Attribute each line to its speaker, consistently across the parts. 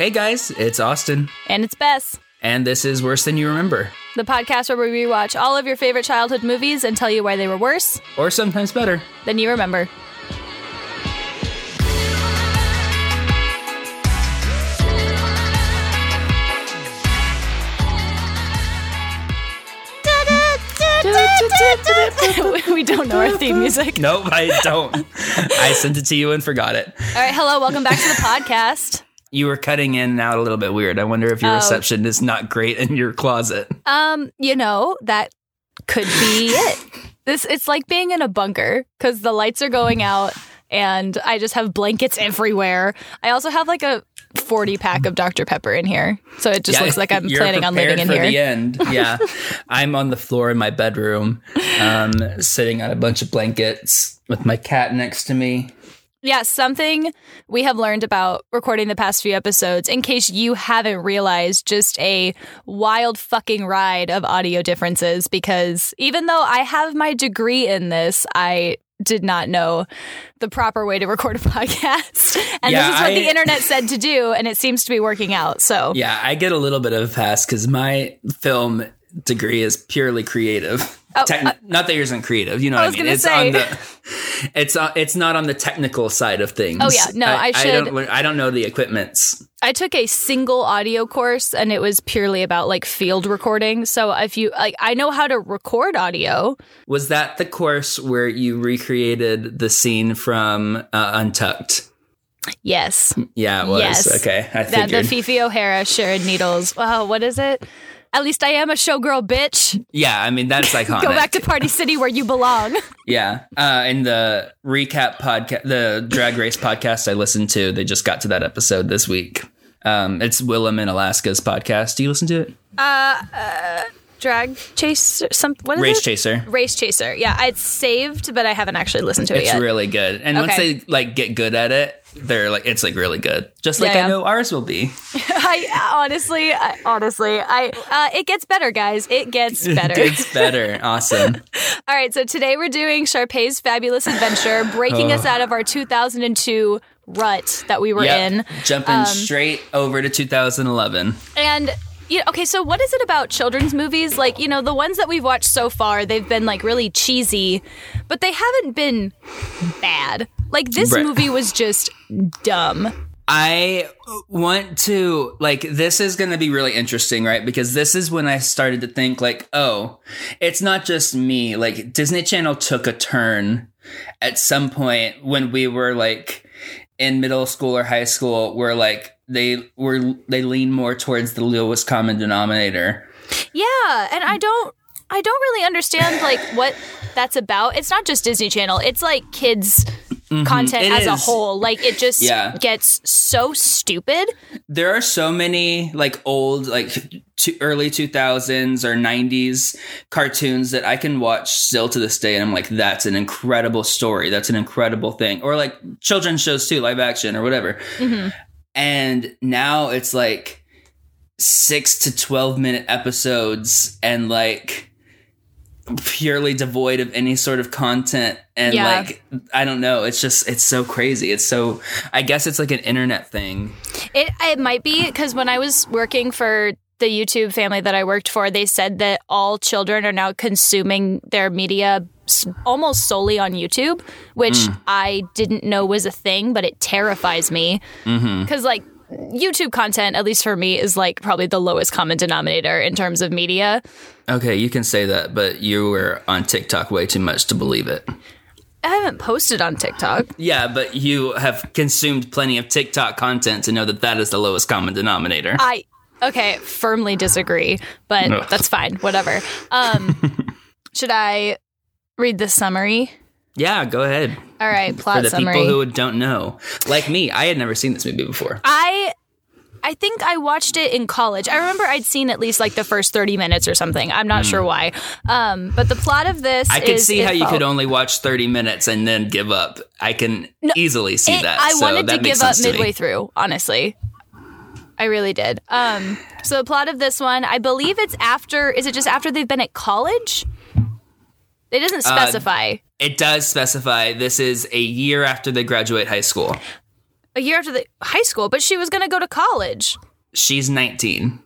Speaker 1: Hey guys, it's Austin,
Speaker 2: And it's Bess,
Speaker 1: and this is Worse Than You Remember,
Speaker 2: the podcast where we rewatch all of your favorite childhood movies and tell you why they were worse
Speaker 1: or sometimes better.
Speaker 2: than you remember. we don't know our theme music.
Speaker 1: Nope, I don't. I sent it to you and forgot it.
Speaker 2: All right, hello, welcome back to the podcast.
Speaker 1: You were cutting in and out a little bit weird. I wonder if your
Speaker 2: Oh.
Speaker 1: reception is not great in your closet.
Speaker 2: Um, you know, that could be it. This it's like being in a bunker cuz the lights are going out and I just have blankets everywhere. I also have like a 40 pack of Dr Pepper in here. So it just
Speaker 1: Yeah,
Speaker 2: looks like I'm planning on living in
Speaker 1: for
Speaker 2: here.
Speaker 1: the end. Yeah, I'm on the floor in my bedroom, um, sitting on a bunch of blankets with my cat next to me.
Speaker 2: Yeah, something we have learned about recording the past few episodes, in case you haven't realized, just a wild fucking ride of audio differences. Because even though I have my degree in this, I did not know the proper way to record a podcast. And
Speaker 1: Yeah,
Speaker 2: this is what
Speaker 1: I-
Speaker 2: the internet said to do, and it seems to be working out. So,
Speaker 1: Yeah, I get a little bit of a pass because my film degree is purely creative.
Speaker 2: Oh,
Speaker 1: Techn-
Speaker 2: uh,
Speaker 1: not that yours isn't creative, you know
Speaker 2: I
Speaker 1: what I mean. It's
Speaker 2: say.
Speaker 1: on the it's on, it's not on the technical side of things.
Speaker 2: Oh, yeah. No, I
Speaker 1: I
Speaker 2: should-
Speaker 1: don't, I don't know the equipments.
Speaker 2: I took a single audio course, and it was purely about like field recording. So, if you like, I know how to record audio.
Speaker 1: Was that the course where you recreated the scene from uh, Untucked?
Speaker 2: Yes.
Speaker 1: Yeah, it was.
Speaker 2: Yes.
Speaker 1: Okay, I
Speaker 2: that the
Speaker 1: figured.
Speaker 2: Phi Phi O'Hara Sharon Needles. Wow, what is it? At least I am a showgirl, bitch.
Speaker 1: yeah, I mean that's iconic.
Speaker 2: Go back to Party City where you belong.
Speaker 1: Yeah. Uh, in the recap podcast, the Drag Race podcast I listened to, they just got to that episode this week. Um, it's Willam in Alaska's podcast. Do you listen to it?
Speaker 2: Drag chase, some what is
Speaker 1: Race
Speaker 2: it?
Speaker 1: Chaser.
Speaker 2: Race chaser. Yeah, it's saved, but I haven't actually listened to it
Speaker 1: It's
Speaker 2: yet.
Speaker 1: really good. And once they like get good at it, they're like it's like really good. Just like
Speaker 2: Yeah,
Speaker 1: I
Speaker 2: yeah.
Speaker 1: know ours will be.
Speaker 2: I honestly, I, honestly, I uh, it gets better, guys. It gets better.
Speaker 1: it's better. Awesome.
Speaker 2: All right, so today we're doing Sharpay's Fabulous Adventure, breaking us out of our 2002 rut that we were
Speaker 1: Yep.
Speaker 2: in.
Speaker 1: Jumping
Speaker 2: Um,
Speaker 1: straight over to 2011.
Speaker 2: And know, okay, so what is it about children's movies? Like, you know, the ones that we've watched so far, they've been like really cheesy, but they haven't been bad. Like this
Speaker 1: Right.
Speaker 2: movie was just dumb.
Speaker 1: I want to like this is going to be really interesting, right? Because this is when I started to think like, oh, it's not just me. Like Disney Channel took a turn at some point when we were like in middle school or high school where like they were they lean more towards the lowest common denominator.
Speaker 2: Yeah, and I don't I don't really understand like what that's about. It's not just Disney Channel. It's like kids content
Speaker 1: Mm-hmm. It
Speaker 2: as a whole. Like it just
Speaker 1: Yeah.
Speaker 2: gets so stupid.
Speaker 1: There are so many like old like early 2000s or 90s cartoons that I can watch still to this day and I'm like that's an incredible story. That's an incredible thing. Or like children's shows too, live action or whatever. And now it's like 6 to 12 minute episodes and like purely devoid of any sort of content and
Speaker 2: Yeah.
Speaker 1: like I don't know, it's just it's so crazy. It's so I guess it's like an internet thing.
Speaker 2: It it might be because when I was working for the YouTube family that I worked for, they said that all children are now consuming their media almost solely on YouTube, which hmm. I didn't know was a thing, but it terrifies me mm-hmm. because like. YouTube content, at least for me, is like probably the lowest common denominator in terms of media.
Speaker 1: Okay, you can say that, but you were on TikTok way too much to believe it.
Speaker 2: I haven't posted on TikTok.
Speaker 1: Yeah, but you have consumed plenty of TikTok content to know that that is the lowest common denominator.
Speaker 2: I okay, firmly disagree, but
Speaker 1: Ugh.
Speaker 2: that's fine. Whatever. Um, should I read the summary?
Speaker 1: yeah, go ahead.
Speaker 2: All right, plot For
Speaker 1: the
Speaker 2: summary.
Speaker 1: people who don't know, like me, I had never seen this movie before.
Speaker 2: I I think I watched it in college. I remember I'd seen at least like the first 30 minutes or something. I'm not sure why. Um, but the plot of this
Speaker 1: Hmm. I could see how you could only watch 30 minutes and then give up. I can easily see
Speaker 2: it-
Speaker 1: that.
Speaker 2: I
Speaker 1: so
Speaker 2: wanted
Speaker 1: that
Speaker 2: to give up midway through, honestly. I really did. Um, so the plot of this one, I believe it's after is it just after they've been at college? It doesn't
Speaker 1: Uh,
Speaker 2: specify.
Speaker 1: It does specify this is a year after they graduate high school.
Speaker 2: a year after the high school, but she was going to go to college.
Speaker 1: She's 19.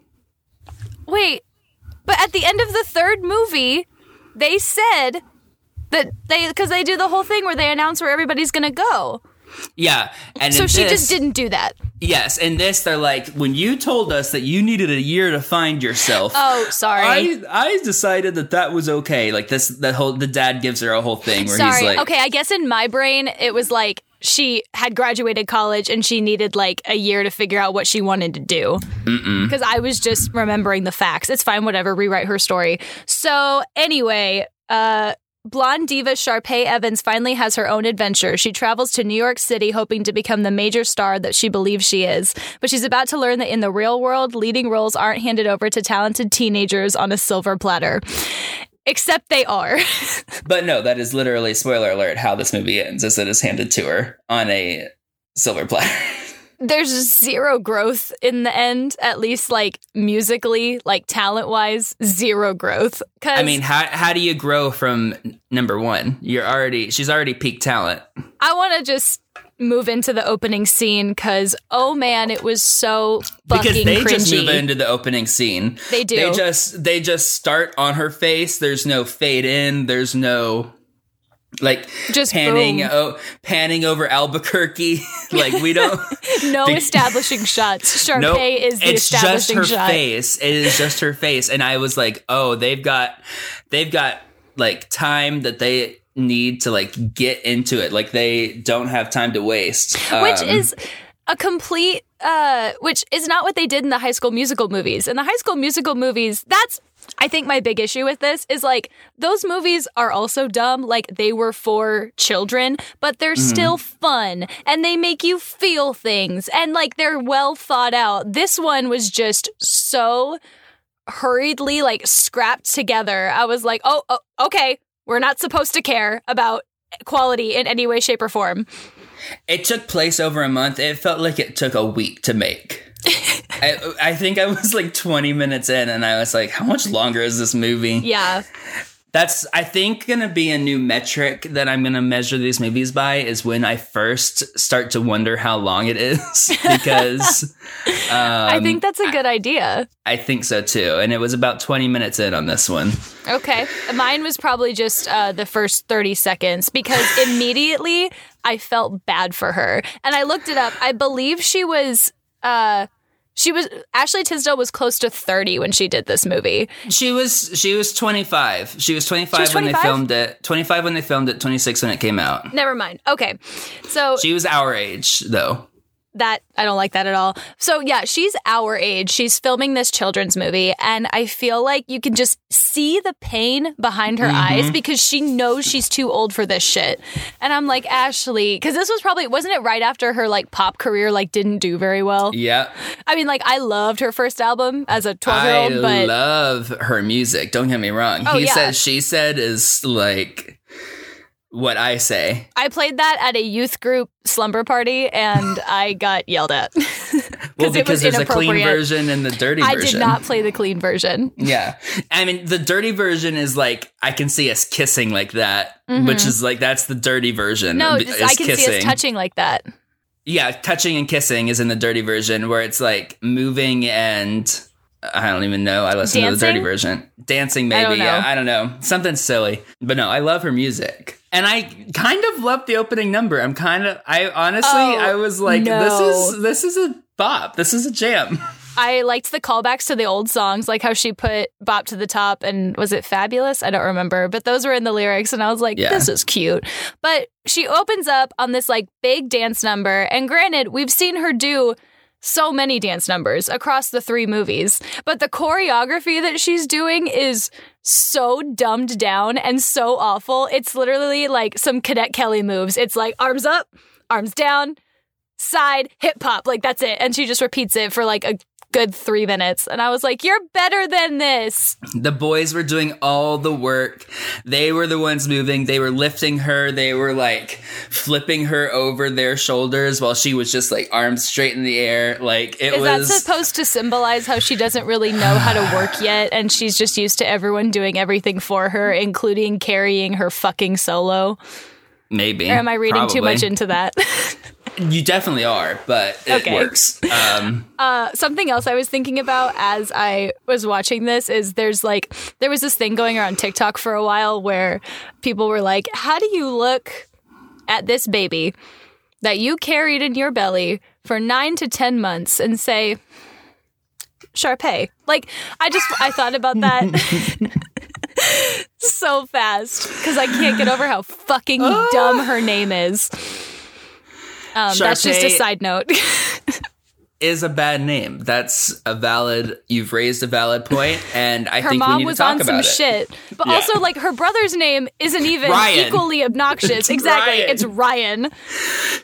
Speaker 2: Wait, but at the end of the third movie, they said that they because they do the whole thing where they announce where everybody's going to go.
Speaker 1: Yeah, and
Speaker 2: So she
Speaker 1: this-
Speaker 2: just didn't do that.
Speaker 1: Yes, in this they're like, when you told us that you needed a year to find yourself.
Speaker 2: Oh, sorry.
Speaker 1: I I decided that that was okay. Like this, the whole the dad gives her a whole thing where
Speaker 2: Sorry.
Speaker 1: he's like,
Speaker 2: okay, I guess in my brain it was like she had graduated college and she needed like a year to figure out what she wanted to do. Because I was just remembering the facts. It's fine, whatever. Rewrite her story. So anyway, uh. Blonde diva Sharpay Evans finally has her own adventure. She travels to New York City hoping to become the major star that she believes she is. But she's about to learn that in the real world, leading roles aren't handed over to talented teenagers on a silver platter. Except they are.
Speaker 1: But no, that is literally spoiler alert. How this movie ends is it is handed to her on a silver platter.
Speaker 2: there's zero growth in the end, at least like musically, like talent wise, zero growth. Cause
Speaker 1: I mean, how how do you grow from number one? You're already she's already peak talent.
Speaker 2: I want to just move into the opening scene because oh man, it was so fucking
Speaker 1: because they
Speaker 2: cringy.
Speaker 1: just move into the opening scene.
Speaker 2: They do.
Speaker 1: They just they just start on her face. There's no fade in. There's no like
Speaker 2: Just
Speaker 1: panning oh, panning over Albuquerque. like we don't.
Speaker 2: no
Speaker 1: Be-
Speaker 2: establishing shots. Sharpay
Speaker 1: no,
Speaker 2: is the
Speaker 1: it's just
Speaker 2: establishing
Speaker 1: her
Speaker 2: shot.
Speaker 1: face. It is just her face, and I was like, oh, they've got they've got like time that they need to like get into it. Like they don't have time to waste.
Speaker 2: which
Speaker 1: Um,
Speaker 2: is a complete uh which is not what they did in the high school musical movies in the high school musical movies that's i think my big issue with this is like those movies are also dumb like they were for children but they're mm-hmm. still fun and they make you feel things and like they're well thought out this one was just so hurriedly like scrapped together i was like oh, oh okay we're not supposed to care about quality in any way shape or form
Speaker 1: It took place over a month. It felt like it took a week to make. I, I think I was like 20 minutes in and I was like, how much longer is this movie?
Speaker 2: yeah
Speaker 1: That's, I think, going to be a new metric that I'm going to measure these movies by is when I first start to wonder how long it is because
Speaker 2: I
Speaker 1: Um,
Speaker 2: think that's a good idea.
Speaker 1: I think so too. And it was about 20 minutes in on this one.
Speaker 2: Okay. Mine was probably just uh, the first 30 seconds because immediately I felt bad for her. And I looked it up. I believe she was. Uh, she was Ashley Tisdale was close to 30 when she did this movie.
Speaker 1: She was she was 25. She was 25
Speaker 2: She was
Speaker 1: when they filmed it. 25 when they filmed it, 26 when it came out.
Speaker 2: Never mind. Okay. So
Speaker 1: She was our age though.
Speaker 2: That I don't like that at all. So yeah, she's our age. She's filming this children's movie and I feel like you can just see the pain behind her mm-hmm. eyes because she knows she's too old for this shit. And I'm like, "Ashley, cuz this was probably wasn't it right after her like pop career like didn't do very well?"
Speaker 1: Yeah.
Speaker 2: I mean, like I loved her first album as a 12-year-old, but I
Speaker 1: love her music. Don't get me wrong.
Speaker 2: Oh,
Speaker 1: he
Speaker 2: yeah.
Speaker 1: said, she said is like what I say.
Speaker 2: I played that at a youth group slumber party and I got yelled at.
Speaker 1: Well,
Speaker 2: it was
Speaker 1: because there's a clean version and the dirty
Speaker 2: I
Speaker 1: version.
Speaker 2: I did not play the clean version.
Speaker 1: Yeah. I mean, the dirty version is like, I can see us kissing like that, which is like, that's the dirty version.
Speaker 2: Mm-hmm. No, just, I can see
Speaker 1: kissing.
Speaker 2: us touching like that.
Speaker 1: Yeah, touching and kissing is in the dirty version where it's like moving and I don't even know. I listen to the dirty version. Dancing, maybe.
Speaker 2: don't know.
Speaker 1: Yeah, I don't know. Something silly. But no, I love her music. And I kind of love the opening number. I'm kind of I honestly
Speaker 2: Oh,
Speaker 1: I was like,
Speaker 2: no.
Speaker 1: this is this is a bop. This is a jam.
Speaker 2: I liked the callbacks to the old songs, like how she put Bop to the Top and was it Fabulous? I don't remember, but those were in the lyrics and I was like,
Speaker 1: Yeah.
Speaker 2: this is cute. But she opens up on this like big dance number. And granted, we've seen her do so many dance numbers across the three movies, but the choreography that she's doing is so dumbed down and so awful. It's literally like some Cadet Kelly moves. It's like arms up, arms down, side, hip hop. Like that's it. And she just repeats it for like a good three minutes. And I was like, you're better than this.
Speaker 1: The boys were doing all the work. They were the ones moving. They were lifting her. They were like flipping her over their shoulders while she was just like arms straight in the air. Like it
Speaker 2: Is
Speaker 1: was
Speaker 2: that supposed to symbolize how she doesn't really know how to work yet and she's just used to everyone doing everything for her, including carrying her fucking solo?
Speaker 1: maybe.
Speaker 2: Or am I reading too much into that?
Speaker 1: You definitely are, but it
Speaker 2: Okay.
Speaker 1: works. Um,
Speaker 2: Uh, something else I was thinking about as I was watching this is there's like there was this thing going around TikTok for a while where people were like, "How do you look at this baby that you carried in your belly for nine to ten months and say?" Sharpay. Like I just I thought about that so fast because I can't get over how fucking dumb her name is. Um, that's just a side note.
Speaker 1: is a bad name. That's a valid. You've raised a valid point, and I
Speaker 2: her
Speaker 1: think we need
Speaker 2: was
Speaker 1: to talk
Speaker 2: on
Speaker 1: about
Speaker 2: some
Speaker 1: it.
Speaker 2: shit. But
Speaker 1: Yeah.
Speaker 2: also, like, her brother's name isn't even
Speaker 1: Ryan.
Speaker 2: equally obnoxious. exactly.
Speaker 1: Ryan.
Speaker 2: It's Ryan.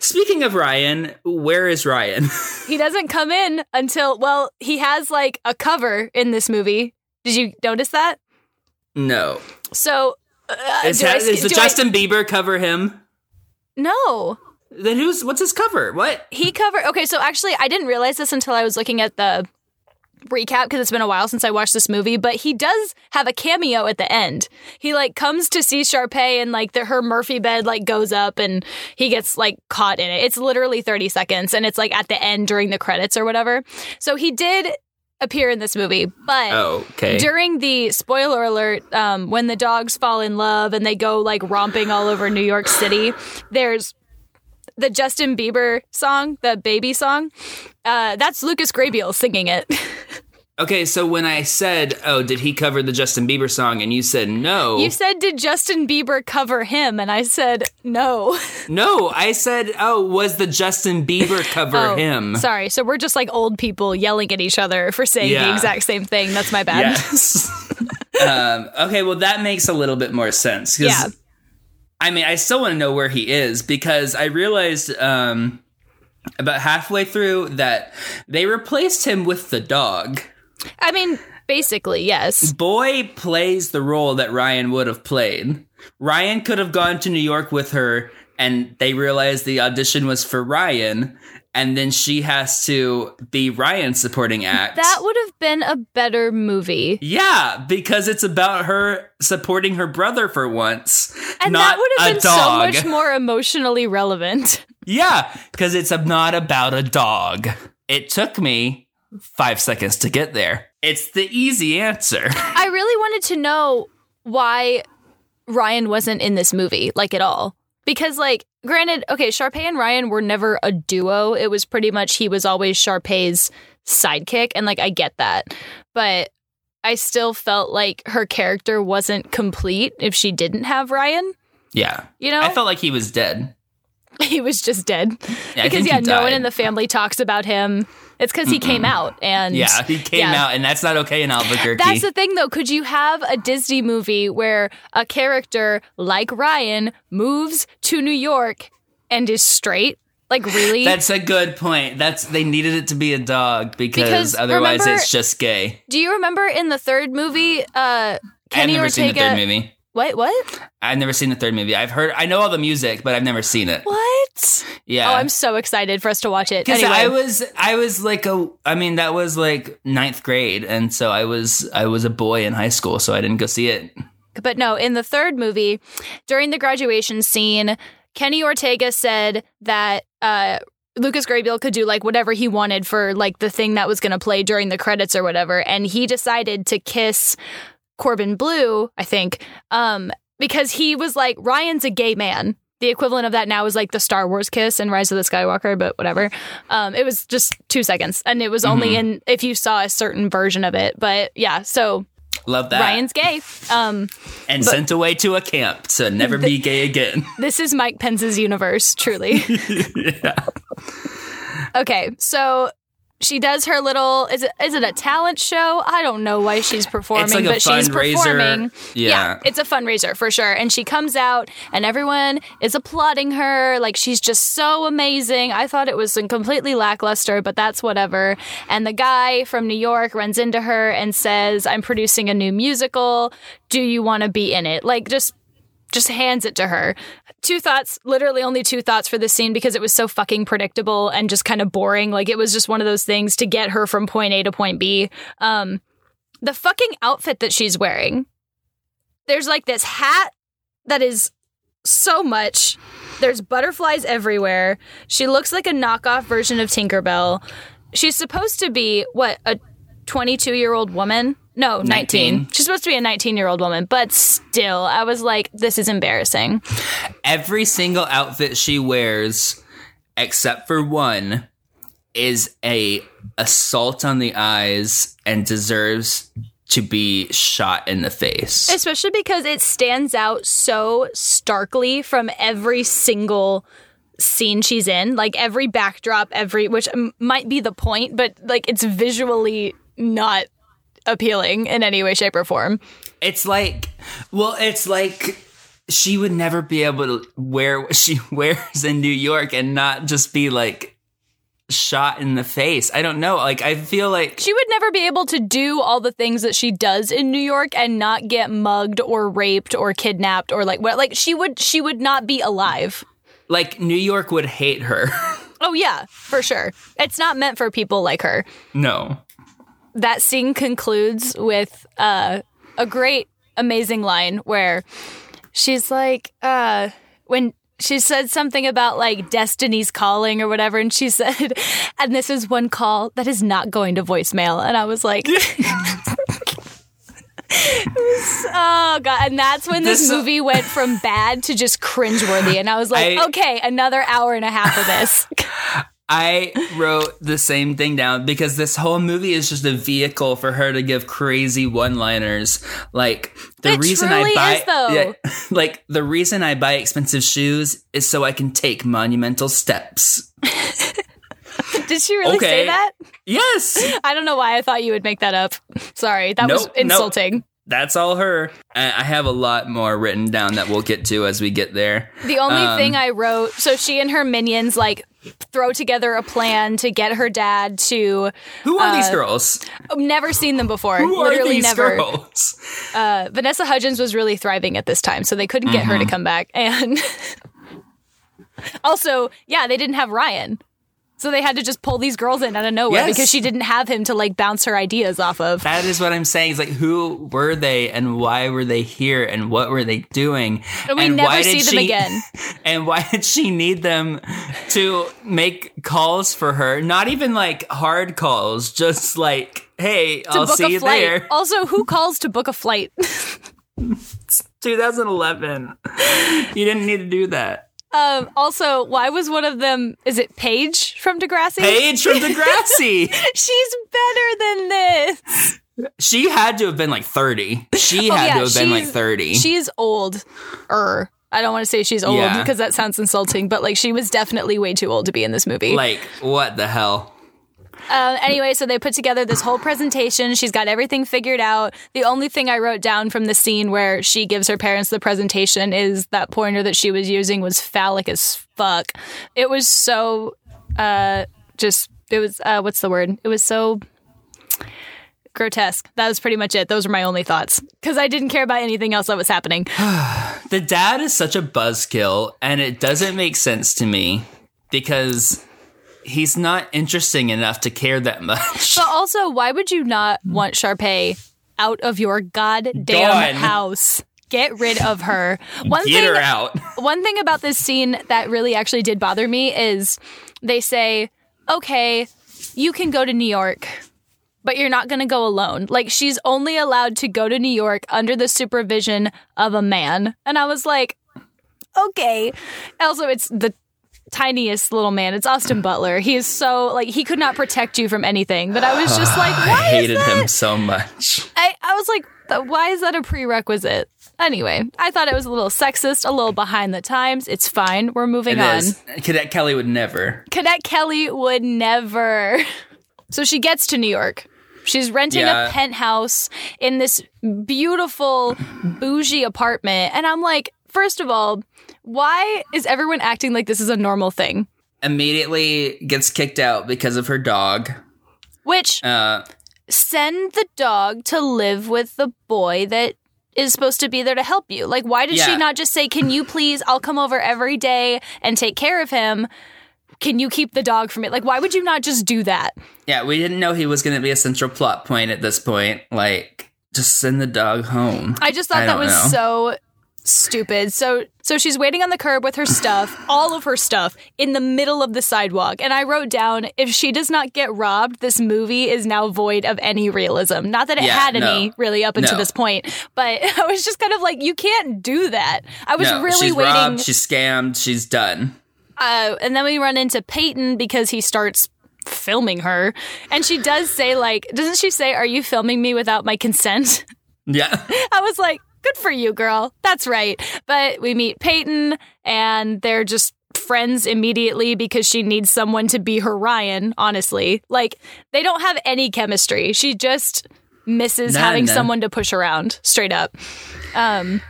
Speaker 1: Speaking of Ryan, where is Ryan?
Speaker 2: He doesn't come in until, well, he has like a cover in this movie. Did you notice that?
Speaker 1: no.
Speaker 2: So, uh,
Speaker 1: Is,
Speaker 2: do I
Speaker 1: is the
Speaker 2: do I-
Speaker 1: Justin Bieber cover him?
Speaker 2: no.
Speaker 1: Then who's what's his cover? What?
Speaker 2: He covered. Okay, so actually, I didn't realize this until I was looking at the recap because it's been a while since I watched this movie. But he does have a cameo at the end. He like comes to see Sharpay and like the her Murphy bed like goes up and he gets like caught in it. It's literally thirty seconds and it's like at the end during the credits or whatever. So he did appear in this movie, but.
Speaker 1: Oh, okay.
Speaker 2: During the spoiler alert, um, when the dogs fall in love and they go like romping all over New York City, there's the Justin Bieber song, the baby song. Uh, that's Lucas Grabeel singing it.
Speaker 1: okay, so when I said, "Oh, did he cover the Justin Bieber song?" and you said no,
Speaker 2: You said, Did Justin Bieber cover him? And I said, No.
Speaker 1: no, I said, "Oh, was the Justin Bieber cover
Speaker 2: Oh,
Speaker 1: him?"
Speaker 2: Sorry. So we're just like old people yelling at each other for saying the exact same thing. That's my bad.
Speaker 1: Yes. um, okay, well, that makes a little bit more sense.
Speaker 2: Yeah.
Speaker 1: I mean, I still want to know where he is because I realized um, about halfway through that they replaced him with the dog.
Speaker 2: I mean, basically, yes.
Speaker 1: Boy plays the role that Ryan would have played. Ryan could have gone to New York with her, and they realized the audition was for Ryan, and then she has to be Ryan's supporting act.
Speaker 2: That would have been a better movie.
Speaker 1: Yeah, because it's about her supporting her brother for once,
Speaker 2: And that would have been
Speaker 1: dog.
Speaker 2: so much more emotionally relevant.
Speaker 1: yeah, because it's not about a dog. It took me five seconds to get there. It's the easy answer.
Speaker 2: I really wanted to know why Ryan wasn't in this movie, like at all. Because, like, granted, okay, Sharpay and Ryan were never a duo. It was pretty much he was always Sharpay's sidekick, and like I get that. But I still felt like her character wasn't complete if she didn't have Ryan.
Speaker 1: Yeah,
Speaker 2: You know?
Speaker 1: I felt like he was dead.
Speaker 2: he was just dead.
Speaker 1: Yeah,
Speaker 2: because yeah, no one in the family talks about him. It's because he came out and
Speaker 1: Yeah, he came
Speaker 2: yeah.
Speaker 1: out, and that's not okay in Albuquerque.
Speaker 2: That's the thing, though. Could you have a Disney movie where a character like Ryan moves to New York and is straight? Like, really?
Speaker 1: That's a good point. That's they needed it to be a dog because,
Speaker 2: Because
Speaker 1: otherwise
Speaker 2: remember-
Speaker 1: it's just gay.
Speaker 2: Do you remember in the third movie, uh, Kenny
Speaker 1: I've never
Speaker 2: Ortega?
Speaker 1: seen the third movie.
Speaker 2: What? What?
Speaker 1: I've never seen the third movie. I've heard, I know all the music, but I've never seen it.
Speaker 2: What?
Speaker 1: Yeah.
Speaker 2: Oh, I'm so excited for us to watch it.
Speaker 1: Because
Speaker 2: Anyway,
Speaker 1: I was, I was like a, I mean, that was like ninth grade, and so I was, I was a boy in high school, so I didn't go see it.
Speaker 2: But no, in the third movie, during the graduation scene, Kenny Ortega said that uh, Lucas Grabeel could do like whatever he wanted for like the thing that was going to play during the credits or whatever, and he decided to kiss Corbin Bleu, I think, um, because he was like Ryan's a gay man. The equivalent of that now is like the Star Wars kiss and Rise of the Skywalker, but whatever. Um, it was just two seconds, and it was only in if you saw a certain version of it. But yeah, so
Speaker 1: Love that.
Speaker 2: Ryan's gay. Um,
Speaker 1: and sent away to a camp to never be gay again.
Speaker 2: This is Mike Pence's universe, truly. Okay, so she does her little is it is it a talent show? I don't know why she's performing,
Speaker 1: like
Speaker 2: but she's performing.
Speaker 1: Yeah.
Speaker 2: it's a fundraiser for sure. And she comes out and everyone is applauding her like she's just so amazing. I thought it was completely lackluster, but that's whatever. And the guy from New York runs into her and says, "I'm producing a new musical. Do you want to be in it?" Like just just hands it to her. Two thoughts, literally only two thoughts for this scene because it was so fucking predictable and just kind of boring. Like it was just one of those things to get her from point A to point B. Um, the fucking outfit that she's wearing. There's like this hat that is so much. There's butterflies everywhere. She looks like a knockoff version of Tinkerbell. She's supposed to be what a 22 year old woman. No, 19.
Speaker 1: 19.
Speaker 2: She's supposed to be a 19 year old woman, but still, I was like, this is embarrassing.
Speaker 1: Every single outfit she wears, except for one, is a assault on the eyes and deserves to be shot in the face.
Speaker 2: Especially because it stands out so starkly from every single scene she's in. Like every backdrop, every, which m- might be the point, but like it's visually not appealing in any way, shape, or form.
Speaker 1: It's like, well, it's like she would never be able to wear what she wears in New York and not just be like shot in the face. I don't know. Like, I feel like
Speaker 2: She would never be able to do all the things that she does in New York and not get mugged or raped or kidnapped or like what like she would she would not be alive.
Speaker 1: like New York would hate her.
Speaker 2: Oh yeah, for sure. It's not meant for people like her.
Speaker 1: no.
Speaker 2: That scene concludes with uh, a great, amazing line where she's like, uh, when she said something about like destiny's calling or whatever, and she said, and this is one call that is not going to voicemail. And I was like, oh god. And that's when this,
Speaker 1: This-
Speaker 2: movie went from bad to just cringeworthy. And i was like
Speaker 1: I-
Speaker 2: okay another hour and a half of this
Speaker 1: I wrote the same thing down because this whole movie is just a vehicle for her to give crazy one-liners. Like the
Speaker 2: It
Speaker 1: reason I buy,
Speaker 2: is.
Speaker 1: Yeah, like the reason I buy expensive shoes is so I can take monumental steps.
Speaker 2: did she really say that
Speaker 1: Yes,
Speaker 2: I don't know why I thought you would make that up. Sorry, that was
Speaker 1: Nope, nope.
Speaker 2: insulting.
Speaker 1: that's all her. I I have a lot more written down that we'll get to as we get there.
Speaker 2: The only
Speaker 1: Um,
Speaker 2: thing I wrote, so she and her minions like throw together a plan to get her dad to.
Speaker 1: Who are these girls?
Speaker 2: I've never seen them before.
Speaker 1: Who
Speaker 2: Uh, Literally
Speaker 1: are these
Speaker 2: never.
Speaker 1: girls?
Speaker 2: Uh, Vanessa Hudgens was really thriving at this time, so they couldn't get her
Speaker 1: Mm-hmm.
Speaker 2: to come back. And also, yeah, they didn't have Ryan. So they had to just pull these girls in out of nowhere
Speaker 1: Yes.
Speaker 2: because she didn't have him to like bounce her ideas off of.
Speaker 1: That is what I'm saying. It's like, who were they and why were they here and what were they doing?
Speaker 2: And we never see them again.
Speaker 1: And why did she need them to make calls for her? Not even like hard calls, just like, hey,
Speaker 2: To
Speaker 1: I'll see you
Speaker 2: flight.
Speaker 1: there.
Speaker 2: Also, who calls to book a flight?
Speaker 1: 2011. You didn't need to do that.
Speaker 2: Um, also, why was one of them? Is it Paige from Degrassi?
Speaker 1: Paige from Degrassi.
Speaker 2: She's better than this.
Speaker 1: she had to have been like 30. She had
Speaker 2: Oh, yeah,
Speaker 1: to have been like
Speaker 2: she's-
Speaker 1: 30.
Speaker 2: She's old. Er, I don't want to say she's old
Speaker 1: Yeah.
Speaker 2: because that sounds insulting, but like she was definitely way too old to be in this movie.
Speaker 1: like, what the hell?
Speaker 2: Uh, anyway, so they put together this whole presentation. She's got everything figured out. The only thing I wrote down from the scene where she gives her parents the presentation is that pointer that she was using was phallic as fuck. It was so, uh, just, it was, uh, what's the word? It was so grotesque. That was pretty much it. Those were my only thoughts because I didn't care about anything else that was happening.
Speaker 1: The dad is such a buzzkill, and it doesn't make sense to me because he's not interesting enough to care that much.
Speaker 2: But also, why would you not want Sharpay out of your goddamn
Speaker 1: Gone.
Speaker 2: house? Get rid of her. One
Speaker 1: Get
Speaker 2: thing
Speaker 1: her out.
Speaker 2: one thing about this scene that really actually did bother me is they say, okay, you can go to New York, but you're not going to go alone. Like, she's only allowed to go to New York under the supervision of a man. And I was like, okay. Also, it's the tiniest little man. It's Austin Butler. He is so, like, he could not protect you from anything. But I was just like,
Speaker 1: I
Speaker 2: why is
Speaker 1: hated him so much.
Speaker 2: I, I was like, why is that a prerequisite? Anyway, I thought it was a little sexist, a little behind the times. It's fine. We're moving
Speaker 1: It
Speaker 2: on.
Speaker 1: is. Cadet Kelly would never.
Speaker 2: Cadet Kelly would never. So she gets to New York. She's renting
Speaker 1: Yeah.
Speaker 2: a penthouse in this beautiful bougie apartment. And I'm like, first of all, why is everyone acting like this is a normal thing?
Speaker 1: Immediately gets kicked out because of her dog.
Speaker 2: Which
Speaker 1: Uh,
Speaker 2: send the dog to live with the boy that is supposed to be there to help you. Like, why did she not just say, Can you please, I'll come over every day and take care of him? Can you keep the dog from it? Like, why would you not just do that?
Speaker 1: yeah, we didn't know he was going to be a central plot point at this point. Like, just send the dog home.
Speaker 2: I just thought
Speaker 1: I
Speaker 2: that was
Speaker 1: know.
Speaker 2: so stupid. So so she's waiting on the curb with her stuff, all of her stuff, in the middle of the sidewalk. And I wrote down if she does not get robbed, this movie is now void of any realism. Not that it
Speaker 1: Yeah,
Speaker 2: had any really up until
Speaker 1: No.
Speaker 2: this point, but I was just kind of like, you can't do that. I was
Speaker 1: no,
Speaker 2: really
Speaker 1: she's
Speaker 2: waiting.
Speaker 1: robbed, she's scammed, she's done.
Speaker 2: Uh, and then we run into Peyton because he starts filming her, and she does say like, doesn't she say, "Are you filming me without my consent?"
Speaker 1: Yeah.
Speaker 2: I was like, good for you, girl. That's right. But we meet Peyton, and they're just friends immediately because she needs someone to be her Ryan, honestly. Like, they don't have any chemistry. She just misses having someone to push around, straight up. Um,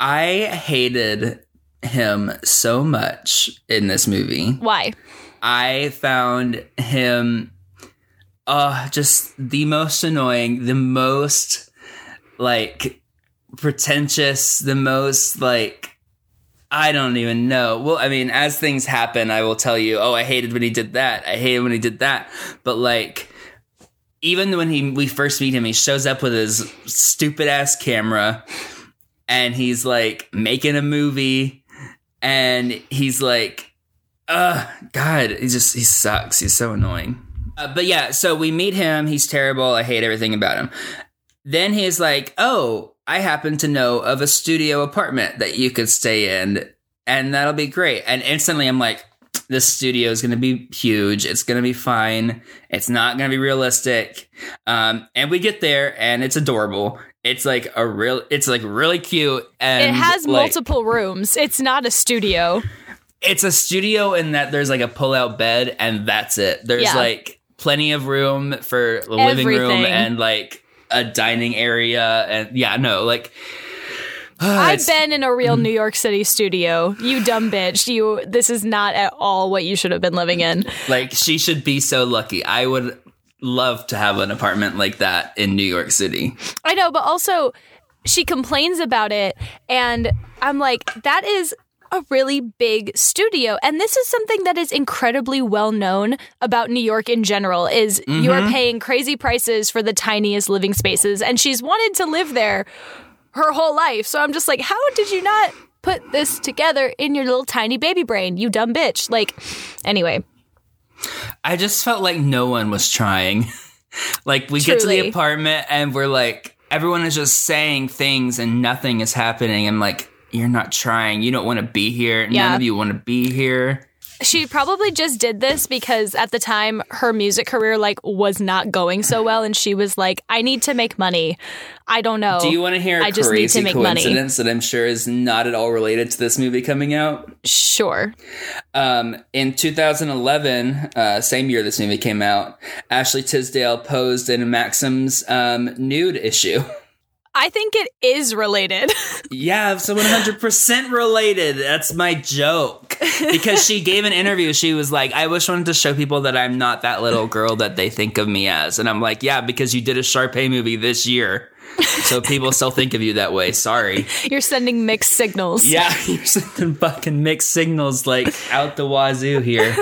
Speaker 1: I hated him so much in this movie.
Speaker 2: why?
Speaker 1: I found him uh just the most annoying, the most like pretentious, the most like I don't even know. Well, I mean, as things happen, I will tell you, oh, I hated when he did that. I hated when he did that. But like even when he we first meet him, he shows up with his stupid ass camera and he's like making a movie and he's like uh god he just he sucks. He's so annoying. Uh, but yeah so we meet him. He's terrible. I hate everything about him. Then he's like oh i happen to know of a studio apartment that you could stay in and that'll be great. And instantly i'm like this studio is going to be huge. It's going to be fine. It's not going to be realistic. Um and we get there and it's adorable it's like a real it's like really cute and
Speaker 2: It has
Speaker 1: like,
Speaker 2: multiple rooms. It's not a studio.
Speaker 1: it's a studio in that there's like a pull-out bed and that's it. There's
Speaker 2: Yeah.
Speaker 1: like plenty of room for the living room and like a dining area and yeah, no, like
Speaker 2: I've been in a real New York City studio. You dumb bitch. You this is not at all what you should have been living in.
Speaker 1: like she should be so lucky. I would love to have an apartment like that in New York City.
Speaker 2: I know, but also she complains about it and I'm like that is a really big studio and this is something that is incredibly well known about New York in general is you're mm-hmm. paying crazy prices for the tiniest living spaces and she's wanted to live there her whole life. So I'm just like how did you not put this together in your little tiny baby brain, you dumb bitch. Like anyway,
Speaker 1: I just felt like no one was trying. like we get to the apartment and we're like everyone is just saying things and nothing is happening. I'm like you're not trying. You don't want to be here. None of you want to be here.
Speaker 2: She probably just did this because at the time her music career like was not going so well and she was like I need to make money. I don't know.
Speaker 1: Do you want to hear a
Speaker 2: I just need
Speaker 1: crazy
Speaker 2: to make money.
Speaker 1: coincidence that I'm sure is not at all related to this movie coming out?
Speaker 2: Sure.
Speaker 1: Um, in 2011, uh, same year this movie came out, Ashley Tisdale posed in Maxim's um, nude issue.
Speaker 2: I think it is related.
Speaker 1: yeah, so 100% related. That's my joke. Because she gave an interview. She was like, I wish wanted to show people that I'm not that little girl that they think of me as. And I'm like, yeah, because you did a Sharpay movie this year. So people still think of you that way. Sorry.
Speaker 2: You're sending mixed signals.
Speaker 1: Yeah, you're sending fucking mixed signals like out the wazoo here.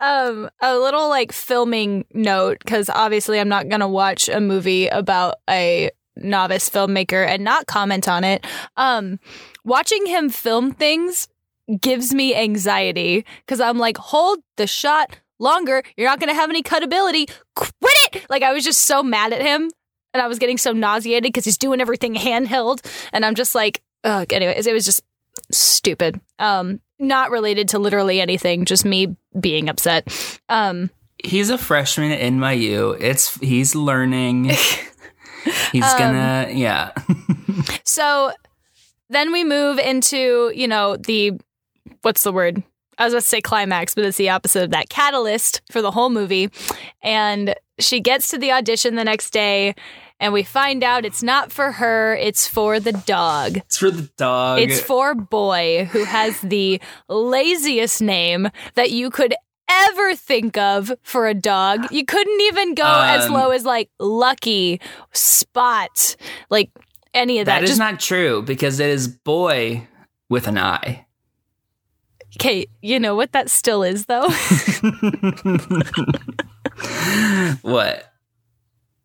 Speaker 2: Um, a little like filming note because obviously I'm not gonna watch a movie about a novice filmmaker and not comment on it. Um, watching him film things gives me anxiety because I'm like, hold the shot longer. You're not gonna have any cutability. Quit it! Like I was just so mad at him and I was getting so nauseated because he's doing everything handheld, and I'm just like, ugh. Anyways, it was just stupid. Um, not related to literally anything, just me being upset. Um,
Speaker 1: He's a freshman at NYU. It's he's learning. He's
Speaker 2: Um,
Speaker 1: gonna yeah.
Speaker 2: so then we move into, you know, the what's the word? I was about to say climax, but it's the opposite of that catalyst for the whole movie. And she gets to the audition the next day, and we find out it's not for her, it's for the dog.
Speaker 1: It's for the dog.
Speaker 2: It's for Boy, who has the laziest name that you could ever think of for a dog. You couldn't even go as
Speaker 1: Um,
Speaker 2: low as like Lucky, Spot, like any of that.
Speaker 1: that is
Speaker 2: Just
Speaker 1: not true because it is boy with an eye.
Speaker 2: Kate, you know what that still is though?
Speaker 1: What?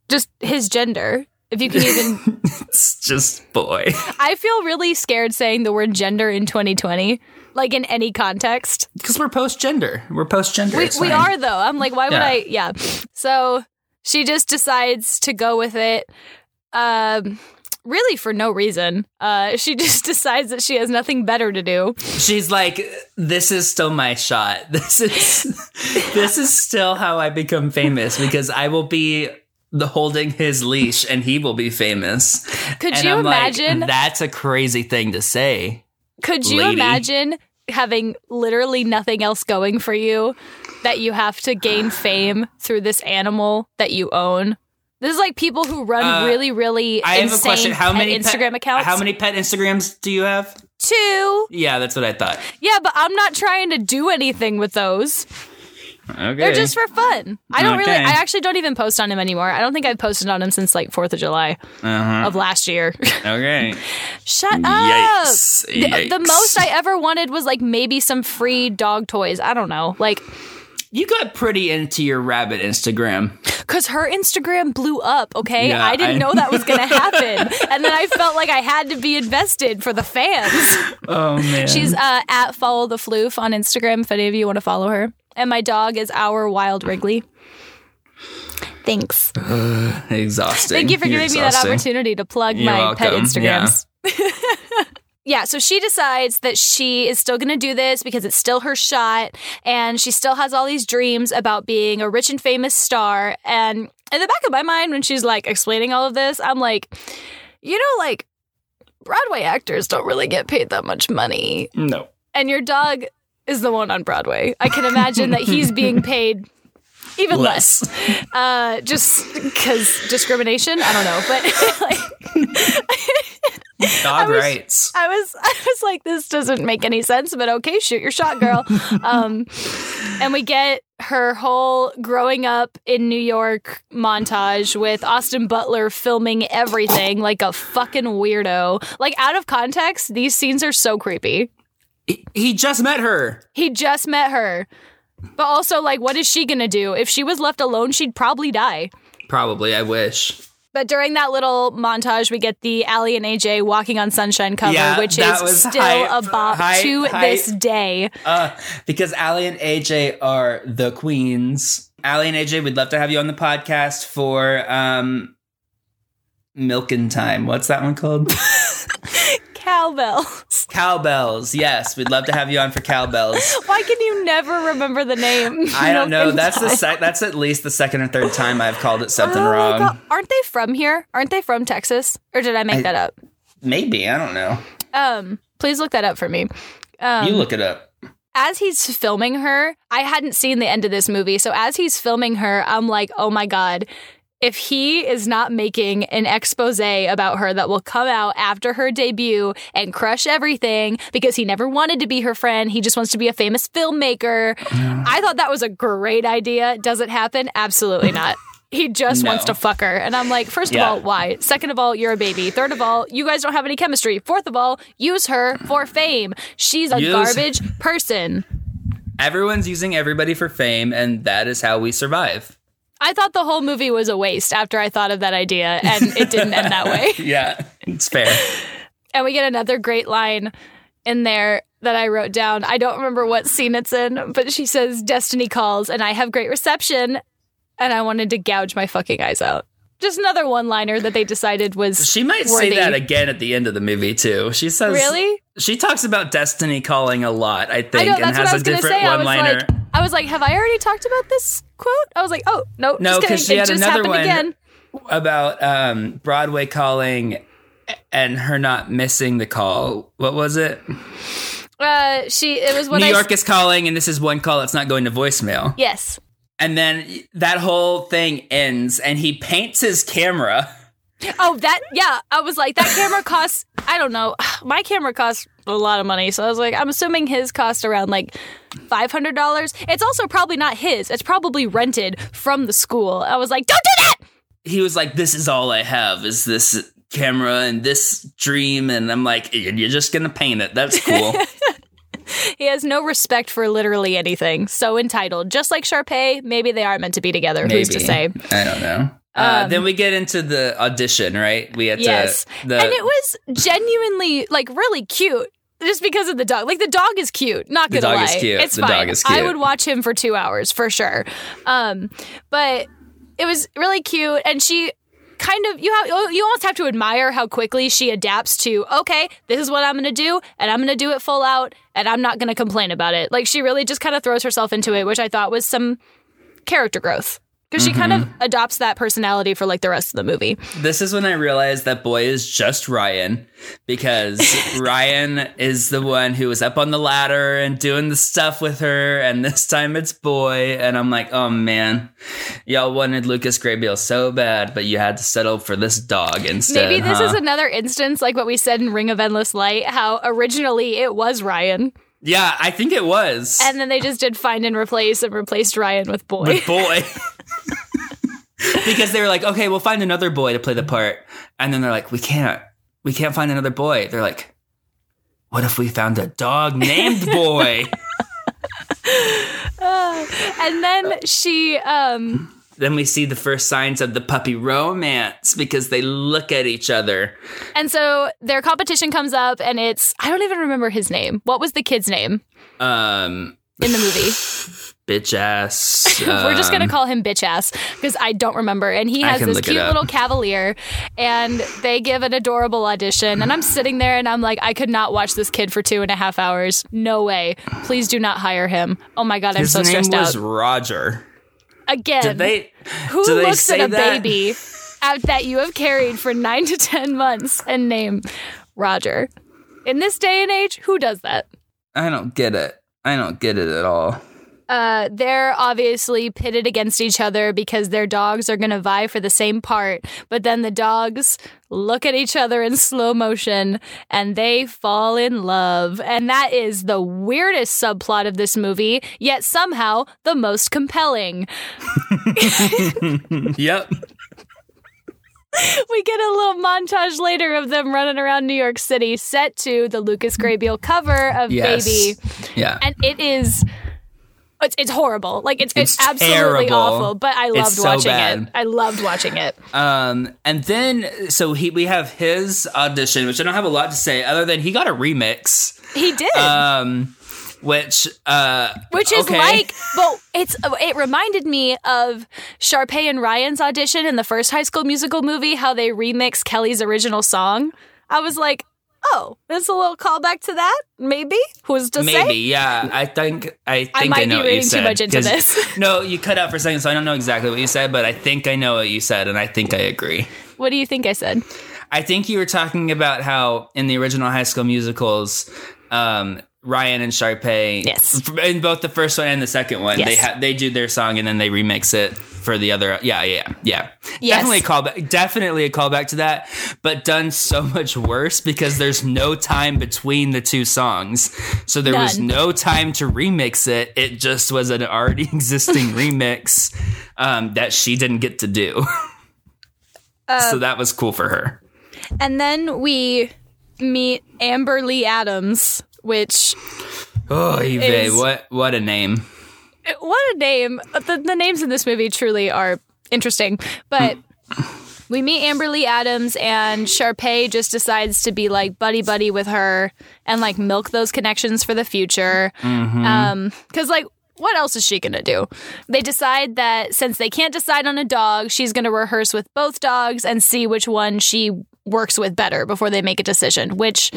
Speaker 2: Just his gender If you can even,
Speaker 1: It's just boy.
Speaker 2: I feel really scared saying the word gender in 2020, like in any context.
Speaker 1: Because we're post gender. We're post gender.
Speaker 2: We, we are though. I'm like, why would
Speaker 1: Yeah.
Speaker 2: I? Yeah. So she just decides to go with it. Um, really for no reason. Uh, she just decides that she has nothing better to do.
Speaker 1: She's like, this is still my shot. This is this is still how I become famous because I will be the holding his leash and he will be famous.
Speaker 2: Could
Speaker 1: And
Speaker 2: you
Speaker 1: I'm like,
Speaker 2: imagine?
Speaker 1: that's a crazy thing to say.
Speaker 2: could you
Speaker 1: lady.
Speaker 2: imagine having literally nothing else going for you that you have to gain fame through this animal that you own? This is like people who run
Speaker 1: Uh,
Speaker 2: really, really
Speaker 1: I have a question. How many
Speaker 2: Instagram
Speaker 1: pet,
Speaker 2: accounts?
Speaker 1: How many pet Instagrams do you have?
Speaker 2: Two.
Speaker 1: Yeah, that's what I thought.
Speaker 2: Yeah, but I'm not trying to do anything with those.
Speaker 1: Okay.
Speaker 2: They're just for fun. I don't really. I actually don't even post on him anymore. I don't think I've posted on him since like Fourth of July
Speaker 1: uh-huh.
Speaker 2: of last year.
Speaker 1: Okay.
Speaker 2: Shut up.
Speaker 1: Yikes.
Speaker 2: The, the most I ever wanted was like maybe some free dog toys. I don't know, like
Speaker 1: You got pretty into your rabbit Instagram.
Speaker 2: because her Instagram blew up. Okay,
Speaker 1: Yeah,
Speaker 2: I didn't
Speaker 1: I-
Speaker 2: know that was gonna happen, and then I felt like I had to be invested for the fans.
Speaker 1: Oh man.
Speaker 2: She's uh, at follow the floof on Instagram if any of you want to follow her. And my dog is our wild Wrigley. Thanks.
Speaker 1: exhausting.
Speaker 2: Thank you for
Speaker 1: You're
Speaker 2: giving me that opportunity to plug
Speaker 1: You're
Speaker 2: my pet
Speaker 1: welcome.
Speaker 2: Instagrams. Yeah. so she decides that she is still going to do this because it's still her shot and she still has all these dreams about being a rich and famous star. And in the back of my mind, when she's like explaining all of this, I'm like, you know, like Broadway actors don't really get paid that much money.
Speaker 1: No.
Speaker 2: And your dog is the one on Broadway. I can imagine that he's being paid even less. Uh, just because discrimination. I don't know, but like,
Speaker 1: Dog
Speaker 2: was-
Speaker 1: rights.
Speaker 2: I was I was like, this doesn't make any sense, but okay, shoot your shot, girl. um, and we get her whole growing up in New York montage with Austin Butler filming everything like a fucking weirdo. Like out of context, these scenes are so creepy.
Speaker 1: He- He just met her.
Speaker 2: He just met her. But also, like, what is she gonna do? If she was left alone, she'd probably die.
Speaker 1: Probably. I wish.
Speaker 2: But during that little montage, we get the Aly and AJ walking on Sunshine cover,
Speaker 1: Yeah,
Speaker 2: which is still
Speaker 1: hype,
Speaker 2: a bop
Speaker 1: hype,
Speaker 2: to
Speaker 1: hype.
Speaker 2: this day.
Speaker 1: Uh, because Aly and AJ are the queens. Aly and AJ, we'd love to have you on the podcast for um, Milk and Time. What's that one called?
Speaker 2: Cowbells.
Speaker 1: Cowbells. Yes, we'd love to have you on for Cowbells.
Speaker 2: Why can you never remember the name?
Speaker 1: I don't know. That's the sec- that's at least the second or third time I've called it something
Speaker 2: Oh
Speaker 1: wrong.
Speaker 2: Aren't they from here? Aren't they from Texas? Or did I make
Speaker 1: I-
Speaker 2: that up?
Speaker 1: Maybe I don't know.
Speaker 2: Um, please look that up for me. Um,
Speaker 1: you look it up.
Speaker 2: as he's filming her, I hadn't seen the end of this movie. So as he's filming her, I'm like, oh my God, if he is not making an expose about her that will come out after her debut and crush everything because he never wanted to be her friend, he just wants to be a famous filmmaker. I thought that was a great idea. Does it happen? Absolutely not. He just
Speaker 1: No.
Speaker 2: wants to fuck her. And I'm like, first
Speaker 1: Yeah.
Speaker 2: of all, why? Second of all, you're a baby. Third of all, you guys don't have any chemistry. Fourth of all, use her for fame. She's a
Speaker 1: Use-
Speaker 2: garbage person.
Speaker 1: Everyone's using everybody for fame, and that is how we survive.
Speaker 2: I thought the whole movie was a waste after I thought of that idea, and it didn't end that way.
Speaker 1: Yeah, it's fair.
Speaker 2: And we get another great line in there that I wrote down. I don't remember what scene it's in, but she says, Destiny calls, and I have great reception, and I wanted to gouge my fucking eyes out. Just another one liner that they decided was.
Speaker 1: She might
Speaker 2: Worthy.
Speaker 1: say that again at the end of the movie too. She says,
Speaker 2: Really?
Speaker 1: She talks about destiny calling a lot, I think,
Speaker 2: I know,
Speaker 1: and has a
Speaker 2: was going to
Speaker 1: different
Speaker 2: say. I was
Speaker 1: one-liner.
Speaker 2: like, I was like, have I already talked about this quote? I was like, oh, no,
Speaker 1: No,
Speaker 2: just kidding.
Speaker 1: 'cause she
Speaker 2: it
Speaker 1: had
Speaker 2: just
Speaker 1: another one.
Speaker 2: again.
Speaker 1: about um, Broadway calling and her not missing the call. What was it?
Speaker 2: Uh, she, it was when
Speaker 1: New
Speaker 2: I.
Speaker 1: York is calling, and this is one call that's not going to voicemail.
Speaker 2: yes.
Speaker 1: And then that whole thing ends, and he paints his camera.
Speaker 2: Oh, that yeah. I was like, that camera costs. I don't know. My camera costs a lot of money, so I was like, I'm assuming his cost around like five hundred dollars. It's also probably not his. It's probably rented from the school. I was like, don't do that.
Speaker 1: He was like, "This is all I have is this camera and this dream," and I'm like, "You're just gonna paint it? That's cool."
Speaker 2: He has no respect for literally anything. So entitled, just like Sharpay. Maybe they are meant to be together. Who's to say?
Speaker 1: I don't know. Uh, then we get into the audition, right? We had
Speaker 2: Yes.
Speaker 1: to the
Speaker 2: and it was genuinely like really cute. Just because of the dog. Like the dog is cute. Not
Speaker 1: The
Speaker 2: gonna
Speaker 1: dog
Speaker 2: lie.
Speaker 1: is cute.
Speaker 2: It's
Speaker 1: The
Speaker 2: fine.
Speaker 1: dog is
Speaker 2: I would watch him for two hours for sure. Um, but it was really cute and she kind of you have you almost have to admire how quickly she adapts to okay this is what i'm gonna do and i'm gonna do it full out and i'm not gonna complain about it. Like she really just kind of throws herself into it which i thought was some character growth because she kind of
Speaker 1: Mm-hmm.
Speaker 2: adopts that personality for like the rest of the movie
Speaker 1: This is when I realized that boy is just Ryan because Ryan is the one who was up on the ladder and doing the stuff with her, and this time it's boy. And I'm like, oh man, y'all wanted Lucas Grabeel so bad, but you had to settle for this dog instead.
Speaker 2: maybe this
Speaker 1: huh?
Speaker 2: is another instance like what we said in ring of endless light how originally it was ryan
Speaker 1: yeah, I think it was.
Speaker 2: and then they just did find and replace and replaced ryan with boy
Speaker 1: with boy. because they were like, okay, we'll find another boy to play the part. And then they're like, we can't. We can't find another boy. They're like, what if we found a dog named boy?
Speaker 2: and then she um
Speaker 1: then we see the first signs of the puppy romance because they look at each other.
Speaker 2: and so their competition comes up and it's i don't even remember his name what was the kid's name
Speaker 1: Um,
Speaker 2: in the movie
Speaker 1: bitch ass.
Speaker 2: we're just gonna
Speaker 1: um,
Speaker 2: call him bitch ass because i don't remember and he has this cute little cavalier and they give an adorable audition and i'm sitting there and i'm like i could not watch this kid for two and a half hours no way please do not hire him oh my god i'm
Speaker 1: His
Speaker 2: so
Speaker 1: name
Speaker 2: stressed
Speaker 1: was
Speaker 2: out
Speaker 1: Roger.
Speaker 2: again
Speaker 1: Did they?
Speaker 2: Who
Speaker 1: they
Speaker 2: looks at a
Speaker 1: that?
Speaker 2: baby out that you have carried for nine to ten months and name Roger? In this day and age, who does that?
Speaker 1: I don't get it. I don't get it at all.
Speaker 2: Uh, they're obviously pitted against each other because their dogs are going to vie for the same part. But then the dogs look at each other in slow motion and they fall in love. And that is the weirdest subplot of this movie, yet somehow the most compelling.
Speaker 1: Yep.
Speaker 2: we get a little montage later of them running around New York City, set to the Lucas Grabeel cover of
Speaker 1: Yes.
Speaker 2: Baby,
Speaker 1: Yeah.
Speaker 2: and it is. It's, it's horrible. Like it's it's,
Speaker 1: It's
Speaker 2: absolutely
Speaker 1: terrible.
Speaker 2: awful. But I loved
Speaker 1: so
Speaker 2: watching
Speaker 1: bad.
Speaker 2: it. I loved watching it.
Speaker 1: Um, and then so he we have his audition, which I don't have a lot to say other than he got a remix.
Speaker 2: He did,
Speaker 1: Um, which uh,
Speaker 2: which is
Speaker 1: okay.
Speaker 2: like, but it's it reminded me of Sharpay and Ryan's audition in the first High School Musical movie. How they remixed Kelly's original song. I was like, oh, that's a little callback to that. Maybe who's to say?
Speaker 1: maybe yeah. I think I think I,
Speaker 2: might
Speaker 1: know
Speaker 2: be reading too much into this.
Speaker 1: no, you cut out for a second, so I don't know exactly what you said, but I think I know what you said, and I think I agree.
Speaker 2: What do you think I said?
Speaker 1: I think you were talking about how in the original High School Musicals, um, Ryan and Sharpay,
Speaker 2: Yes.
Speaker 1: in both the first one and the second one,
Speaker 2: Yes.
Speaker 1: they ha- they do their song and then they remix it for the other. Yeah, yeah, yeah.
Speaker 2: Yes.
Speaker 1: Definitely a callback. Definitely a callback to that, but done so much worse because there's no time between the two songs, so there was no time to remix it. It just was an already existing remix um, that she didn't get to do.
Speaker 2: Uh,
Speaker 1: so that was cool for her.
Speaker 2: And then we meet Amber Lee Adams, which
Speaker 1: Oh, Eve,
Speaker 2: is-
Speaker 1: what what a name!
Speaker 2: What a name. The, the names in this movie truly are interesting. But we meet Amber Lee Adams, and Sharpay just decides to be like buddy buddy with her and like milk those connections for the future. Um, because like. What else is she going to do? They decide that since they can't decide on a dog, she's going to rehearse with both dogs and see which one she works with better before they make a decision, which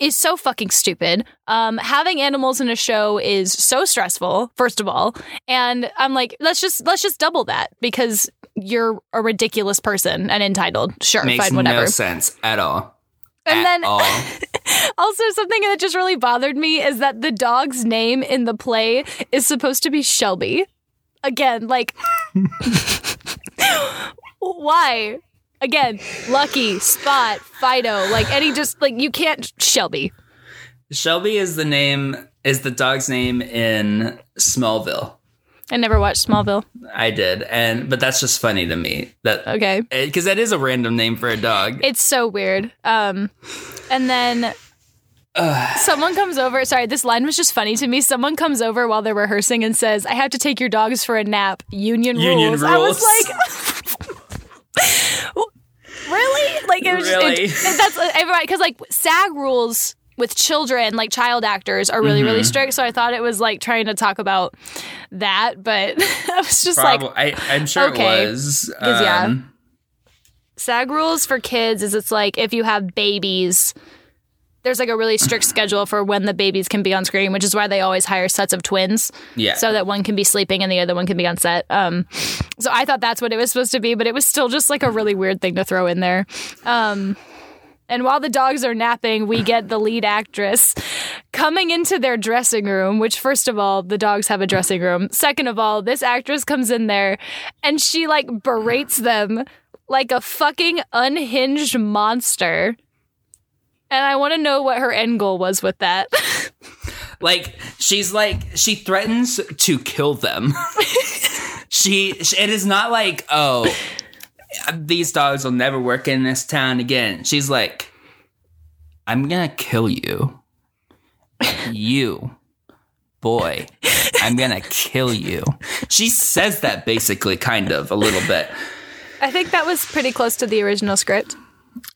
Speaker 2: is so fucking stupid. Um, having animals in a show is so stressful, first of all, and I'm like, let's just let's just double that because you're a ridiculous person and entitled. Sure,
Speaker 1: Makes
Speaker 2: fine, whatever.
Speaker 1: no sense at all.
Speaker 2: And
Speaker 1: At
Speaker 2: then
Speaker 1: all.
Speaker 2: also something that just really bothered me is that the dog's name in the play is supposed to be Shelby. Again, like why? Again, Lucky, Spot, Fido, like any just like you can't Shelby.
Speaker 1: Shelby is the name is the dog's name in Smallville.
Speaker 2: I never watched Smallville.
Speaker 1: I did, and but that's just funny to me that
Speaker 2: Okay.
Speaker 1: because that is a random name for a dog.
Speaker 2: It's so weird. Um, and then someone comes over. Sorry, this line was just funny to me. Someone comes over while they're rehearsing and says, "I have to take your dogs for a nap. Union,
Speaker 1: Union
Speaker 2: rules." I was like,
Speaker 1: Really?
Speaker 2: that's everybody because like SAG rules with children, like child actors, are really
Speaker 1: Mm-hmm.
Speaker 2: really strict. So I thought it was like trying to talk about that, but I was just
Speaker 1: Probably,
Speaker 2: like,
Speaker 1: I, I'm sure
Speaker 2: okay.
Speaker 1: it was.
Speaker 2: 'Cause, yeah.
Speaker 1: Um,
Speaker 2: SAG rules for kids is it's like if you have babies, there's like a really strict schedule for when the babies can be on screen, which is why they always hire sets of twins.
Speaker 1: Yeah.
Speaker 2: So that one can be sleeping and the other one can be on set. Um, so I thought that's what it was supposed to be, but it was still just like a really weird thing to throw in there. Um, and while the dogs are napping, we get the lead actress coming into their dressing room, which, first of all, the dogs have a dressing room. Second of all, this actress comes in there and she like berates them like a fucking unhinged monster. And I want to know what her end goal was with that.
Speaker 1: like she's like she threatens to kill them. she it is not like oh these dogs will never work in this town again. She's like I'm gonna kill you. You boy, I'm gonna kill you. She says that basically, kind of, a little bit.
Speaker 2: I think that was pretty close to the original script.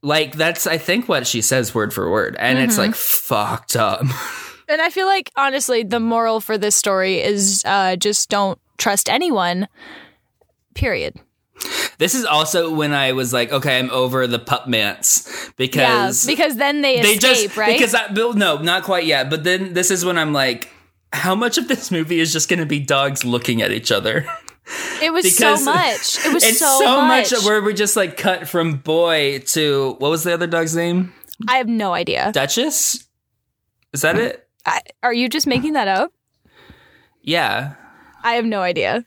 Speaker 1: Like that's I think what she says word for word, and it's like fucked up.
Speaker 2: And I feel like, honestly, the moral for this story is uh, just don't trust anyone, period.
Speaker 1: This is also when I was like, okay, I'm over the pup mance because
Speaker 2: yeah, because then they,
Speaker 1: they
Speaker 2: escape,
Speaker 1: just
Speaker 2: right?
Speaker 1: because I, no, not quite yet. But then this is when I'm like, how much of this movie is just going to be dogs looking at each other?
Speaker 2: it was so much. It was
Speaker 1: it's
Speaker 2: so, much.
Speaker 1: where we just like cut from boy to what was the other dog's name?
Speaker 2: I have no idea.
Speaker 1: Duchess. Is that it?
Speaker 2: I, are you just making that up?
Speaker 1: Yeah,
Speaker 2: I have no idea.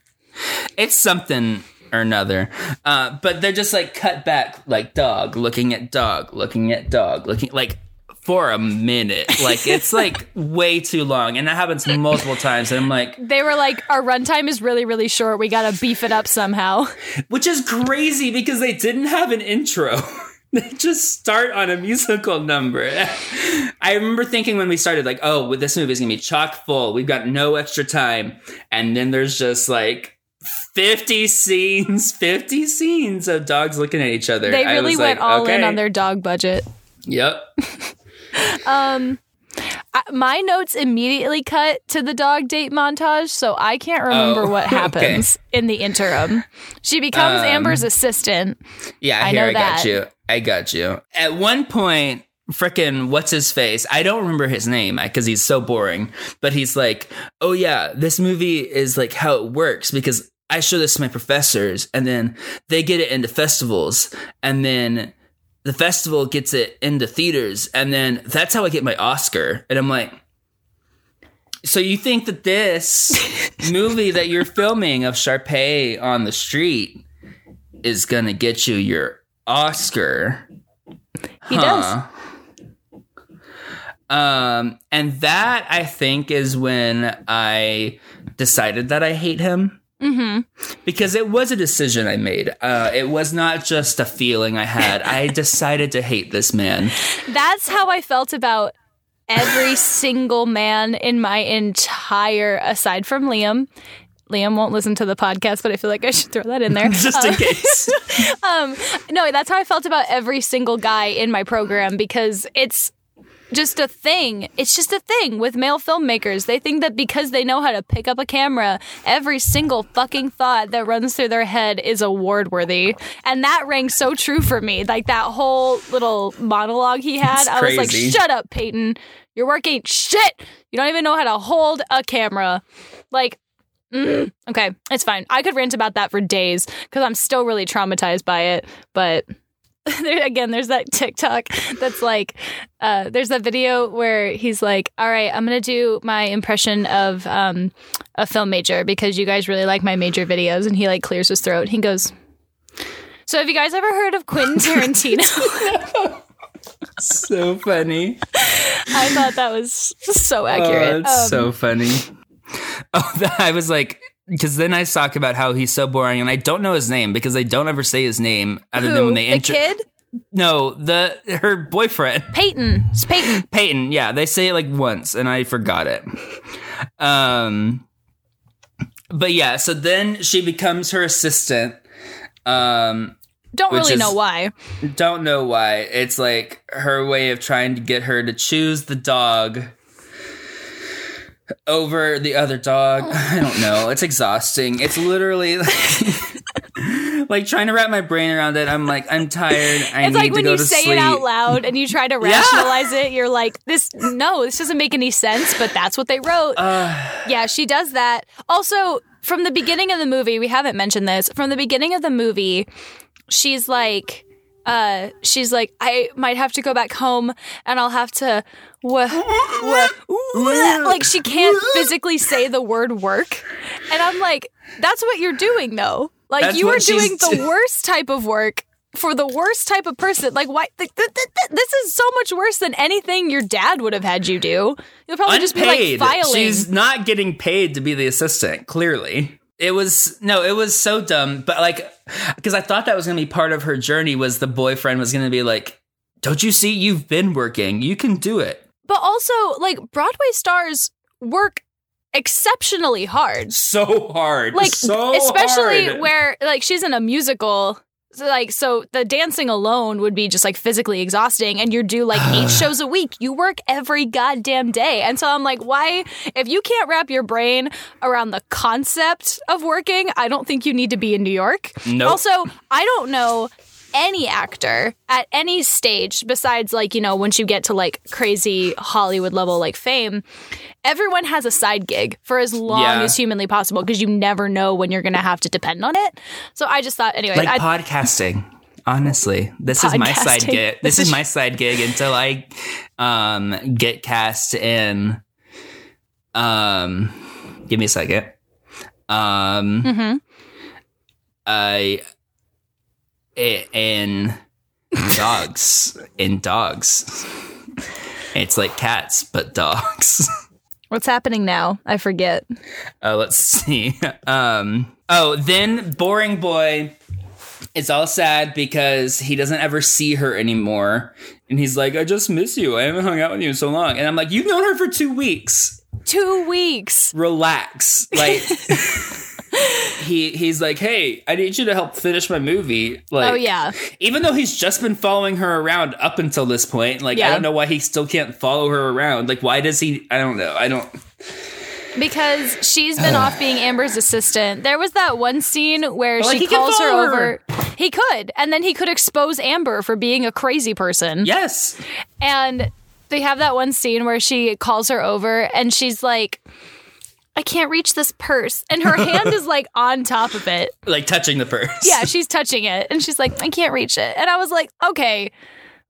Speaker 1: it's something or another. Uh, but they're just like cut back, like dog looking at dog, looking at dog, looking like for a minute. Like it's like way too long, and that happens multiple times. And I'm like,
Speaker 2: They were like, our runtime is really, really short. We got to beef it up somehow.
Speaker 1: which is crazy because they didn't have an intro. they just start on a musical number. I remember thinking when we started, like, oh, well, this movie is gonna be chock full. We've got no extra time, and then there's just like. 50 scenes, 50 scenes of dogs looking at each other.
Speaker 2: They really went
Speaker 1: like,
Speaker 2: all
Speaker 1: okay.
Speaker 2: in on their dog budget.
Speaker 1: Yep.
Speaker 2: Um, I, my notes immediately cut to the dog date montage, so I can't remember
Speaker 1: Oh,
Speaker 2: what
Speaker 1: okay.
Speaker 2: happens in the interim. She becomes
Speaker 1: Um,
Speaker 2: Amber's assistant.
Speaker 1: Yeah,
Speaker 2: I
Speaker 1: here
Speaker 2: know
Speaker 1: I got
Speaker 2: that.
Speaker 1: you. I got you. At one point, frickin' what's his face? I don't remember his name because he's so boring. But he's like, "Oh yeah, this movie is like how it works because I show this to my professors, and then they get it into festivals, and then." The festival gets it into theaters, and then that's how I get my Oscar. And I'm like, so you think that this movie that you're filming of Sharpay on the street is gonna get you your Oscar?
Speaker 2: He does.
Speaker 1: Um, and that I think is when I decided that I hate him.
Speaker 2: Mm-hmm.
Speaker 1: Because it was a decision I made. Uh, it was not just a feeling I had. I decided to hate this man.
Speaker 2: That's how I felt about every single man in my entire, aside from Liam. Liam won't listen to the podcast, but I feel like I should throw that in there.
Speaker 1: Just in case.
Speaker 2: um, no, that's how I felt about every single guy in my program because it's just a thing. It's just a thing with male filmmakers. They think that because they know how to pick up a camera, every single fucking thought that runs through their head is award worthy. And that rang so true for me. Like that whole little monologue he had. I was like, shut up, Peyton. Your work ain't shit. You don't even know how to hold a camera. Like, mm, okay, it's fine. I could rant about that for days because I'm still really traumatized by it. But again, there's that TikTok that's like, uh, there's that video where he's like, all right, I'm going to do my impression of um, a film major because you guys really like my major videos. And he like clears his throat. He goes, so have you guys ever heard of Quentin Tarantino?
Speaker 1: so funny.
Speaker 2: I thought that was so
Speaker 1: Oh,
Speaker 2: accurate.
Speaker 1: it's
Speaker 2: Um,
Speaker 1: so funny. Oh, that, I was like, because then I talk about how he's so boring, and I don't know his name because they don't ever say his name other than when they
Speaker 2: enter.
Speaker 1: the
Speaker 2: kid?
Speaker 1: No, the her boyfriend
Speaker 2: Peyton. It's Peyton.
Speaker 1: Peyton. Yeah, they say it like once, and I forgot it. Um, but yeah, so then she becomes her assistant. Um,
Speaker 2: Don't really
Speaker 1: is-
Speaker 2: know why.
Speaker 1: Don't know why. It's like her way of trying to get her to choose the dog over the other dog. I don't know. It's exhausting. It's literally like, like trying to wrap my brain around it. I'm like, I'm tired. I
Speaker 2: It's like when you say
Speaker 1: sleep.
Speaker 2: it out loud and you try to rationalize it, you're like, this, no, this doesn't make any sense, but that's what they wrote.
Speaker 1: Uh,
Speaker 2: yeah, she does that. Also, from the beginning of the movie, we haven't mentioned this. From the beginning of the movie, she's like, uh, she's like, I might have to go back home and I'll have to, wha- wha- wha-" like she can't physically say the word work, and I'm like, that's what you're doing though. Like
Speaker 1: That's
Speaker 2: you are doing the
Speaker 1: do-
Speaker 2: worst type of work for the worst type of person. Like why? Th- th- th- th- this is so much worse than anything your dad would have had you do. You'll probably just be like filing.
Speaker 1: She's not getting paid to be the assistant. Clearly, it was no. It was so dumb. But like, because I thought that was going to be part of her journey. Was the boyfriend was going to be like, "Don't you see? You've been working. You can do it."
Speaker 2: But also, like Broadway stars work exceptionally hard.
Speaker 1: So hard,
Speaker 2: Like
Speaker 1: so
Speaker 2: especially
Speaker 1: hard.
Speaker 2: where like she's in a musical. So, like so the dancing alone would be just like physically exhausting and you're due like eight shows a week. You work every goddamn day. And so I'm like, why if you can't wrap your brain around the concept of working, I don't think you need to be in New York.
Speaker 1: Nope.
Speaker 2: Also, I don't know any actor at any stage besides like you know once you get to like crazy hollywood level like fame everyone has a side gig for as long
Speaker 1: Yeah.
Speaker 2: as humanly possible because you never know when you're gonna have to depend on it so i just thought anyway
Speaker 1: like
Speaker 2: I,
Speaker 1: podcasting. Honestly, this is my side gig. This is my side gig until I um get cast in. Um, give me a second. Um,
Speaker 2: Mhm.
Speaker 1: I i- in dogs in dogs. It's like cats, but dogs.
Speaker 2: what's happening now i forget
Speaker 1: Uh, let's see. Um, oh, then Boring Boy is all sad because he doesn't ever see her anymore. And he's like, I just miss you. I haven't hung out with you in so long. And I'm like, You've known her for two weeks.
Speaker 2: two weeks
Speaker 1: Relax. Like, he he's like, Hey, I need you to help finish my movie. Like,
Speaker 2: oh yeah
Speaker 1: even though he's just been following her around up until this point, like, I don't know why he still can't follow her around. Like, why does he? I don't know. I don't.
Speaker 2: because she's been off being Amber's assistant. There was that one scene where
Speaker 1: But, like,
Speaker 2: she
Speaker 1: he
Speaker 2: calls her over.
Speaker 1: her.
Speaker 2: He could, and then he could expose Amber for being a crazy person.
Speaker 1: Yes.
Speaker 2: And they have that one scene where she calls her over and she's like, I can't reach this purse. And her hand is like on top of it.
Speaker 1: Like touching the purse.
Speaker 2: Yeah, she's touching it. And she's like, I can't reach it. And I was like, okay.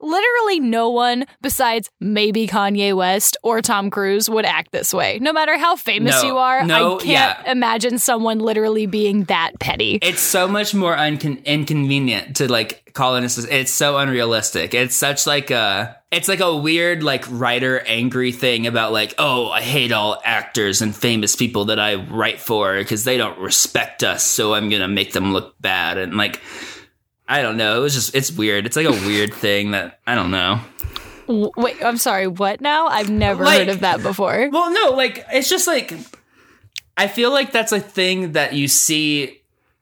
Speaker 2: Literally no one besides maybe Kanye West or Tom Cruise would act this way. No matter how famous
Speaker 1: No,
Speaker 2: you are,
Speaker 1: no,
Speaker 2: I can't
Speaker 1: yeah.
Speaker 2: imagine someone literally being that petty.
Speaker 1: it's so much more uncon- inconvenient to like call an assistant. It's so unrealistic. It's such like a it's like a weird like writer angry thing about like oh I hate all actors and famous people that I write for because they don't respect us so I'm gonna make them look bad and like I don't know. It was just it's weird. It's like a weird thing that I don't know.
Speaker 2: Wait, I'm sorry, what now? I've never
Speaker 1: Like-
Speaker 2: heard of that before.
Speaker 1: Well, no, like it's just like I feel like that's a thing that you see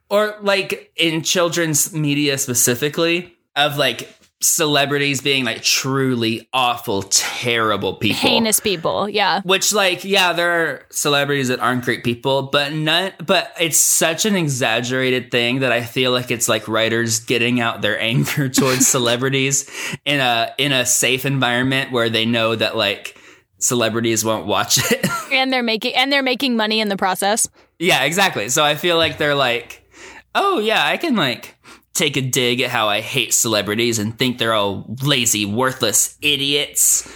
Speaker 1: or like in children's media specifically of like celebrities being like truly awful terrible people.
Speaker 2: Heinous people, yeah.
Speaker 1: Which like yeah, there are celebrities that aren't great people, but none but it's such an exaggerated thing that I feel like it's like writers getting out their anger towards celebrities in a in a safe environment where they know that like celebrities won't watch it.
Speaker 2: And they're making and they're making money in the process.
Speaker 1: yeah, exactly. So I feel like they're like, "Oh yeah, I can like take a dig at how I hate celebrities and think they're all lazy, worthless idiots."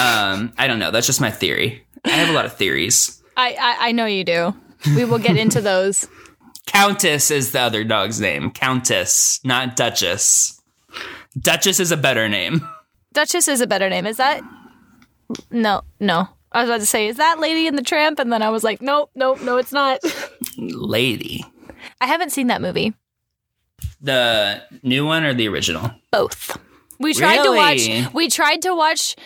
Speaker 1: Um, I don't know. That's just my theory. I have a lot of theories.
Speaker 2: I, I I know you do. We will get into those.
Speaker 1: Countess is the other dog's name. Countess, not Duchess. Duchess is a better name.
Speaker 2: Duchess is a better name. Is that? No, no. I was about to say, is that Lady in the Tramp? And then I was like, nope, nope, no, it's not.
Speaker 1: Lady.
Speaker 2: I haven't seen that movie.
Speaker 1: The new one or the original?
Speaker 2: Both. We tried to watch. We tried to watch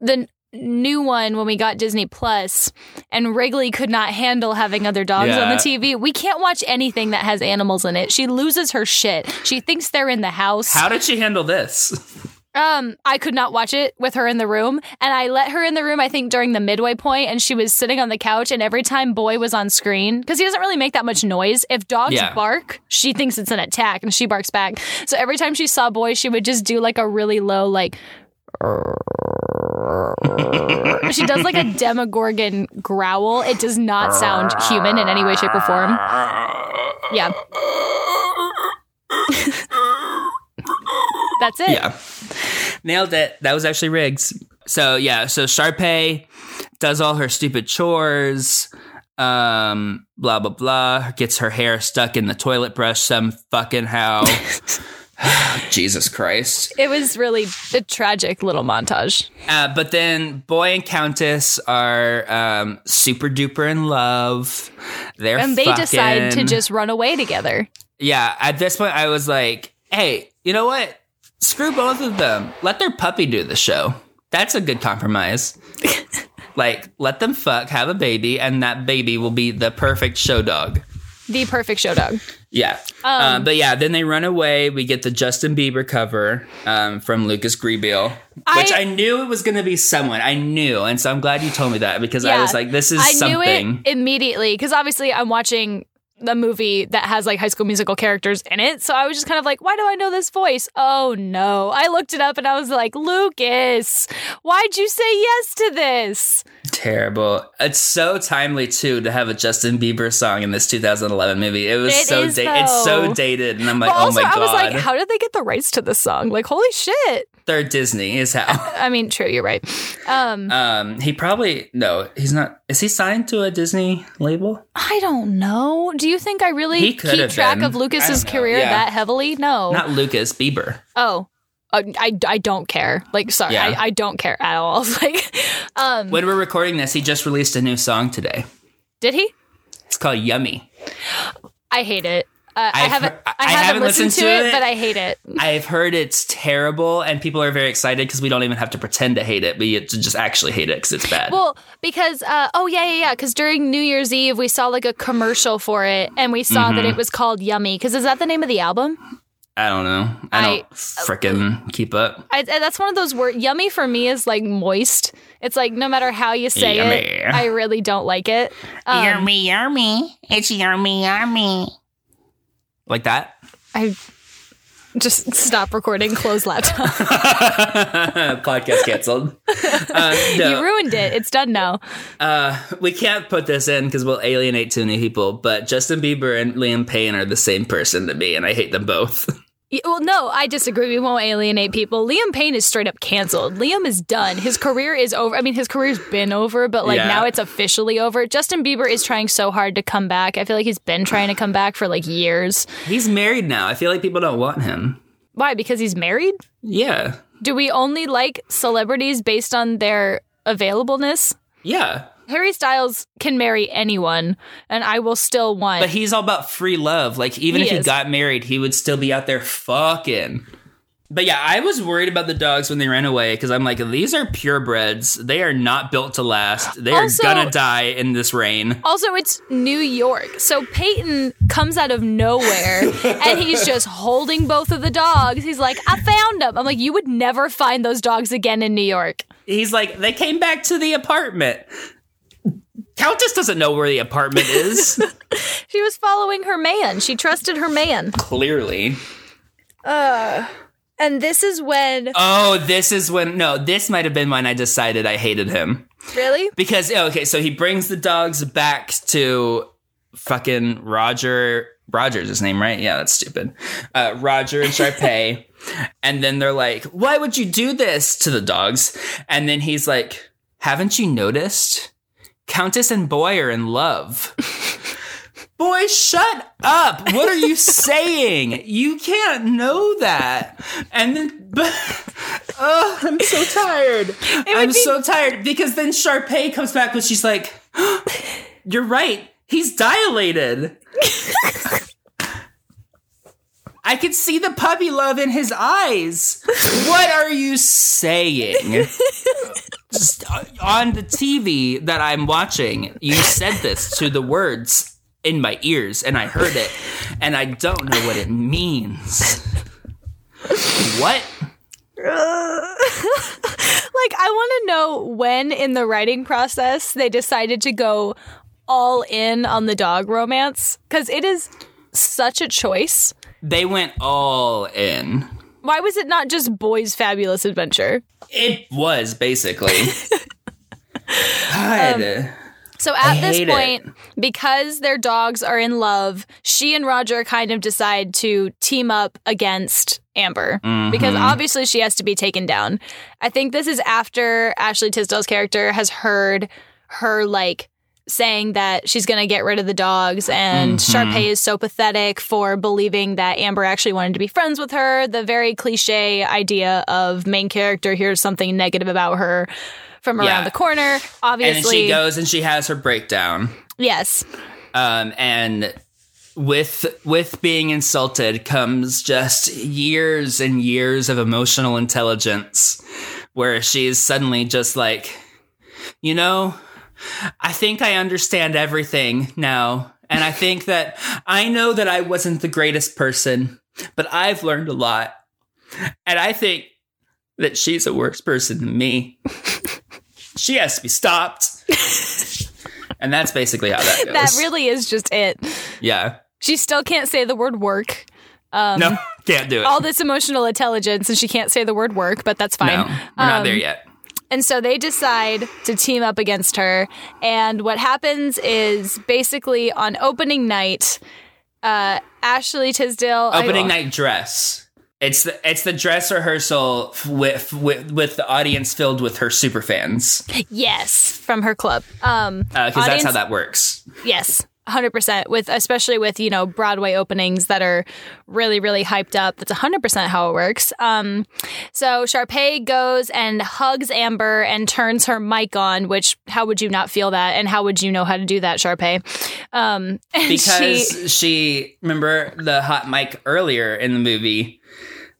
Speaker 2: the new one when we got Disney Plus, and Wrigley could not handle having other dogs on the TV. We can't watch anything that has animals in it. She loses her shit. She thinks they're in the house.
Speaker 1: How did she handle this?
Speaker 2: Um, I could not watch it with her in the room, and I let her in the room. I think during the midway point, and she was sitting on the couch. And every time Boy was on screen, because he doesn't really make that much noise. If dogs
Speaker 1: Yeah.
Speaker 2: bark, she thinks it's an attack, and she barks back. So every time she saw Boy, she would just do like a really low, like. she does like a demogorgon growl. It does not sound human in any way, shape, or form. Yeah. That's it.
Speaker 1: Yeah. Nailed it. That was actually Riggs. So yeah, so Sharpay does all her stupid chores. Um, blah blah blah. Gets her hair stuck in the toilet brush some fucking how. Jesus Christ.
Speaker 2: It was really a tragic little montage.
Speaker 1: Uh, but then Boy and Countess are um, super duper in love. They're
Speaker 2: And they decide to just run away together.
Speaker 1: yeah. At this point, I was like, "Hey, you know what? Screw both of them. Let their puppy do the show. That's a good compromise. like, let them fuck, have a baby, and that baby will be the perfect show dog."
Speaker 2: The perfect show dog.
Speaker 1: Yeah. Um, but yeah, then they run away. We get the Justin Bieber cover um, from Lucas Grabeel, which I,
Speaker 2: I-
Speaker 1: knew it was going to be someone. I knew. And so I'm glad you told me that because I was like, this is
Speaker 2: I
Speaker 1: something.
Speaker 2: knew it immediately because obviously I'm watching the movie that has like high school musical characters in it. So I was just kind of like, why do I know this voice? Oh no. I looked it up and I was like, Lucas, why'd you say yes to this?
Speaker 1: Terrible. It's so timely too to have a Justin Bieber song in this 2011 movie. It was
Speaker 2: It
Speaker 1: so
Speaker 2: is,
Speaker 1: da- it's so dated, and I'm like,
Speaker 2: but also,
Speaker 1: oh my god.
Speaker 2: I was like, how did they get the rights to this song? Like, holy shit.
Speaker 1: they're Disney is how.
Speaker 2: I mean, true, you're right. Um,
Speaker 1: Um, he probably no, he's not. Is he signed to a Disney label?
Speaker 2: I don't know. Do you think I really keep track
Speaker 1: been.
Speaker 2: of Lucas's
Speaker 1: I don't know,
Speaker 2: career
Speaker 1: yeah.
Speaker 2: that heavily? No.
Speaker 1: Not Lucas Bieber.
Speaker 2: oh. Uh, I, I don't care. Like, sorry,
Speaker 1: Yeah.
Speaker 2: I, I don't care at all. Like, um,
Speaker 1: When we're recording this, he just released a new song today.
Speaker 2: did he?
Speaker 1: It's called Yummy.
Speaker 2: I hate it. Uh, I haven't. I,
Speaker 1: I
Speaker 2: haven't,
Speaker 1: haven't
Speaker 2: listened,
Speaker 1: listened
Speaker 2: to it,
Speaker 1: it.
Speaker 2: but I hate it.
Speaker 1: I've heard it's terrible, and people are very excited because we don't even have to pretend to hate it. We to just actually hate it because it's bad.
Speaker 2: Well, because uh, oh yeah, yeah, yeah. Because during New Year's Eve, we saw like a commercial for it, and we saw
Speaker 1: Mm-hmm.
Speaker 2: that it was called Yummy. Because is that the name of the album?
Speaker 1: I don't know. I,
Speaker 2: I-
Speaker 1: don't frickin' keep up.
Speaker 2: I, I- that's one of those words. Yummy for me is like moist. It's like no matter how you say it, I really don't like it. Um,
Speaker 3: yummy, yummy. It's yummy, yummy.
Speaker 1: Like that?
Speaker 2: I just stop recording. Close laptop.
Speaker 1: Podcast canceled. Uh, no,
Speaker 2: You ruined it. It's done now.
Speaker 1: uh, we can't put this in because we'll alienate too many people. But Justin Bieber and Liam Payne are the same person to me, and I hate them both.
Speaker 2: Well, no, I disagree. We won't alienate people. Liam Payne is straight up canceled. Liam is done. His career is over. I mean, his career's been over, but like
Speaker 1: Yeah.
Speaker 2: now it's officially over. Justin Bieber is trying so hard to come back. I feel like he's been trying to come back for like years.
Speaker 1: He's married now. I feel like people don't want him.
Speaker 2: Why? Because he's married?
Speaker 1: Yeah.
Speaker 2: Do we only like celebrities based on their availableness?
Speaker 1: Yeah.
Speaker 2: Harry Styles can marry anyone, and I will still want.
Speaker 1: But he's all about free love. Like even
Speaker 2: He
Speaker 1: if he
Speaker 2: is.
Speaker 1: got married, he would still be out there fucking. But yeah, I was worried about the dogs when they ran away because I'm like, these are purebreds. They are not built to last. They are gonna die in this rain.
Speaker 2: Also, it's New York. So Peyton comes out of nowhere and he's just holding both of the dogs. He's like, I found them. I'm like, you would never find those dogs again in New York.
Speaker 1: He's like, they came back to the apartment. Countess doesn't know where the apartment is.
Speaker 2: She was following her man. She trusted her man.
Speaker 1: Clearly.
Speaker 2: Uh And this is when.
Speaker 1: Oh, this is when. No, this might have been when I decided I hated him.
Speaker 2: Really?
Speaker 1: Because oh, okay, so he brings the dogs back to fucking Roger. Roger's his name, right? Yeah, that's stupid. Uh, Roger and Sharpay, and then they're like, "Why would you do this to the dogs?" And then he's like, "Haven't you noticed? Countess and Boy are in love." Boy, shut up. What are you saying? You can't know that. And then, but, oh, I'm so tired. I'm
Speaker 2: be-
Speaker 1: so tired because then Sharpay comes back when she's like, You're right. He's dilated. I could see the puppy love in his eyes. What are you saying? Just, uh, on the TV that I'm watching, you said this to the words in my ears, and I heard it, and I don't know what it means. What?
Speaker 2: Like, I want to know when in the writing process they decided to go all in on the dog romance because it is such a choice.
Speaker 1: They went all in.
Speaker 2: Why was it not just Boy's Fabulous Adventure?
Speaker 1: It was basically. God.
Speaker 2: So at this
Speaker 1: hate it.
Speaker 2: point, because their dogs are in love, she and Roger kind of decide to team up against Amber
Speaker 1: Mm-hmm.
Speaker 2: because obviously she has to be taken down. I think this is after Ashley Tisdale's character has heard her like saying that she's going to get rid of the dogs and
Speaker 1: Mm-hmm.
Speaker 2: Sharpay is so pathetic for believing that Amber actually wanted to be friends with her. The very cliche idea of main character here's something negative about her from around
Speaker 1: Yeah.
Speaker 2: the corner.
Speaker 1: Obviously And
Speaker 2: Obviously,
Speaker 1: she goes and she has her breakdown.
Speaker 2: yes.
Speaker 1: um, and with with being insulted comes just years and years of emotional intelligence where she's suddenly just like you know i think i understand everything now and i think that i know that i wasn't the greatest person but i've learned a lot and i think that she's a worse person than me she has to be stopped and that's basically how that goes
Speaker 2: That really is just it.
Speaker 1: yeah
Speaker 2: She still can't say the word work.
Speaker 1: no, can't do it.
Speaker 2: All this emotional intelligence, and she can't say the word work, but that's fine.
Speaker 1: no, we're not
Speaker 2: Um,
Speaker 1: there yet.
Speaker 2: And so they decide to team up against her. And what happens is basically on opening night, uh, Ashley Tisdale. I-
Speaker 1: Opening night dress. It's the it's the dress rehearsal with with with the audience filled with her super fans
Speaker 2: Yes, from her club. Um,
Speaker 1: because that's how that works.
Speaker 2: Yes, hundred percent. With especially with you know Broadway openings that are really really hyped up. That's hundred percent how it works. Um, so Sharpay goes and hugs Amber and turns her mic on. Which how would you not feel that? And how would you know how to do that, Sharpay? Um,
Speaker 1: Because
Speaker 2: she,
Speaker 1: she, remember the hot mic earlier in the movie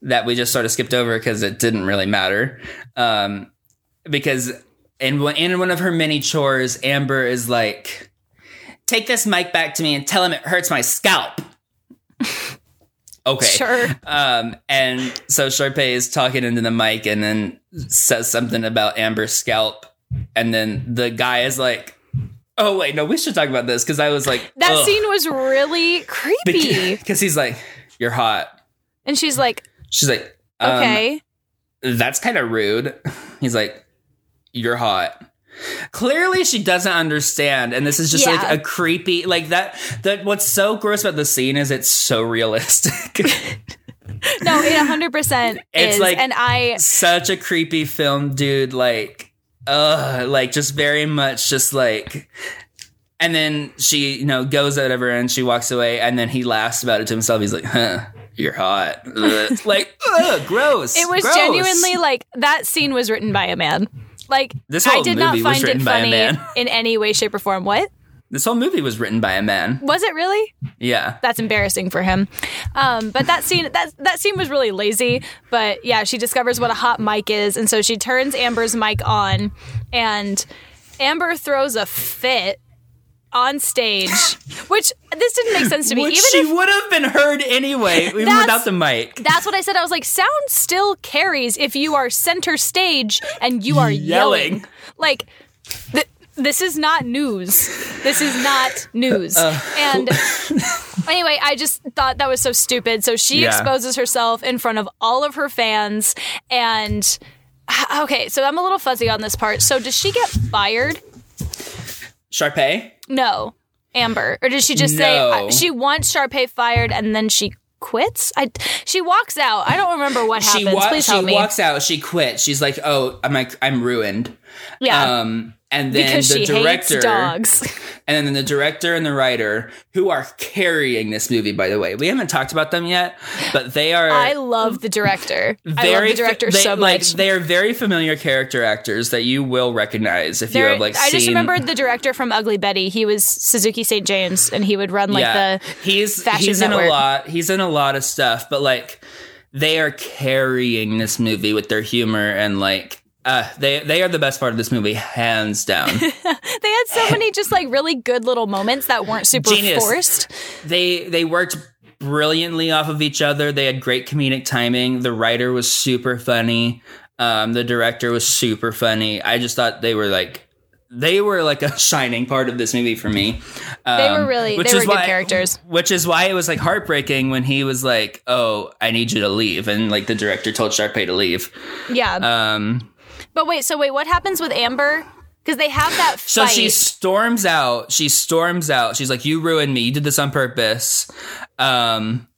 Speaker 1: that we just sort of skipped over because it didn't really matter. Um, because in in one of her many chores, Amber is like, "Take this mic back to me and tell him it hurts my scalp." okay,
Speaker 2: sure.
Speaker 1: Um, and so Sharpay is talking into the mic and then says something about Amber's scalp. And then the guy is like, Oh, wait, no, we should talk about this because I was like,
Speaker 2: That
Speaker 1: ugh.
Speaker 2: scene was really creepy.
Speaker 1: Because he's like, You're hot.
Speaker 2: and she's like,
Speaker 1: She's like, um,
Speaker 2: okay.
Speaker 1: That's kind of rude. He's like, You're hot. Clearly, she doesn't understand, and this is just
Speaker 2: Yeah.
Speaker 1: like a creepy, like that. That what's so gross about the scene is it's so realistic.
Speaker 2: no, it hundred percent
Speaker 1: It's
Speaker 2: is.
Speaker 1: like-
Speaker 2: and I
Speaker 1: such a creepy film, dude. Like, uh, like just very much just like. And then she, you know, goes out of her and she walks away, and then he laughs about it to himself. He's like, "Huh, you're hot." Like, ugh, gross.
Speaker 2: It was
Speaker 1: Gross.
Speaker 2: genuinely like that scene was written by a man. Like
Speaker 1: This
Speaker 2: I
Speaker 1: whole
Speaker 2: did not
Speaker 1: movie was
Speaker 2: find it
Speaker 1: written by a
Speaker 2: funny in any way, shape, or form. What
Speaker 1: This whole movie was written by a man.
Speaker 2: was it really?
Speaker 1: Yeah.
Speaker 2: That's embarrassing for him. Um, but that scene that that scene was really lazy. But yeah, she discovers what a hot mic is, and so she turns Amber's mic on, and Amber throws a fit on stage, which this didn't make sense to me.
Speaker 1: Which
Speaker 2: Even
Speaker 1: she
Speaker 2: if
Speaker 1: would have been heard anyway, even without the mic.
Speaker 2: That's what I said. I was like, sound still carries if you are center stage and you are yelling.
Speaker 1: Yelling.
Speaker 2: Like, th- this is not news. This is not news. Uh, and oh. anyway, I just thought that was so stupid. So she
Speaker 1: Yeah.
Speaker 2: exposes herself in front of all of her fans. And okay, so I'm a little fuzzy on this part. So does she get fired?
Speaker 1: Sharpay?
Speaker 2: No, Amber, or did she just
Speaker 1: No.
Speaker 2: say uh, she wants Sharpay fired and then she quits? I she walks out. I don't remember what happens.
Speaker 1: wa-
Speaker 2: Please
Speaker 1: she
Speaker 2: help me.
Speaker 1: She walks out, she quits. She's like, oh, I'm like, I'm ruined.
Speaker 2: yeah,
Speaker 1: Um, and then
Speaker 2: because
Speaker 1: the
Speaker 2: she
Speaker 1: director,
Speaker 2: hates dogs.
Speaker 1: and then the director and the writer, who are carrying this movie, by the way, we haven't talked about them yet, but they are
Speaker 2: I love the director. I love
Speaker 1: very
Speaker 2: the director
Speaker 1: they,
Speaker 2: so
Speaker 1: like,
Speaker 2: much.
Speaker 1: They are very familiar character actors that you will recognize if you
Speaker 2: They're-
Speaker 1: have like
Speaker 2: I just remembered the director from Ugly Betty. He was Suzuki St. James, and he would run like
Speaker 1: yeah,
Speaker 2: the
Speaker 1: he's
Speaker 2: Fashion
Speaker 1: he's in a lot. He's in a lot of stuff, but like they are carrying this movie with their humor and like Uh, they they are the best part of this movie, hands down.
Speaker 2: They had so many just like really good little moments that weren't super
Speaker 1: Genius.
Speaker 2: forced.
Speaker 1: they they worked brilliantly off of each other. They had great comedic timing. The writer was super funny. Um, the director was super funny. I just thought they were like they were like a shining part of this movie for me. Um,
Speaker 2: They were really-
Speaker 1: which
Speaker 2: they were
Speaker 1: is
Speaker 2: good
Speaker 1: why-
Speaker 2: characters.
Speaker 1: Which is why it was like heartbreaking when he was like, "Oh, I need you to leave," and like the director told Sharpay to leave.
Speaker 2: Yeah.
Speaker 1: Um,
Speaker 2: but wait, so wait, what happens with Amber? Because they have that fight.
Speaker 1: So she storms out. She storms out. She's like, "You ruined me. You did this on purpose." Um,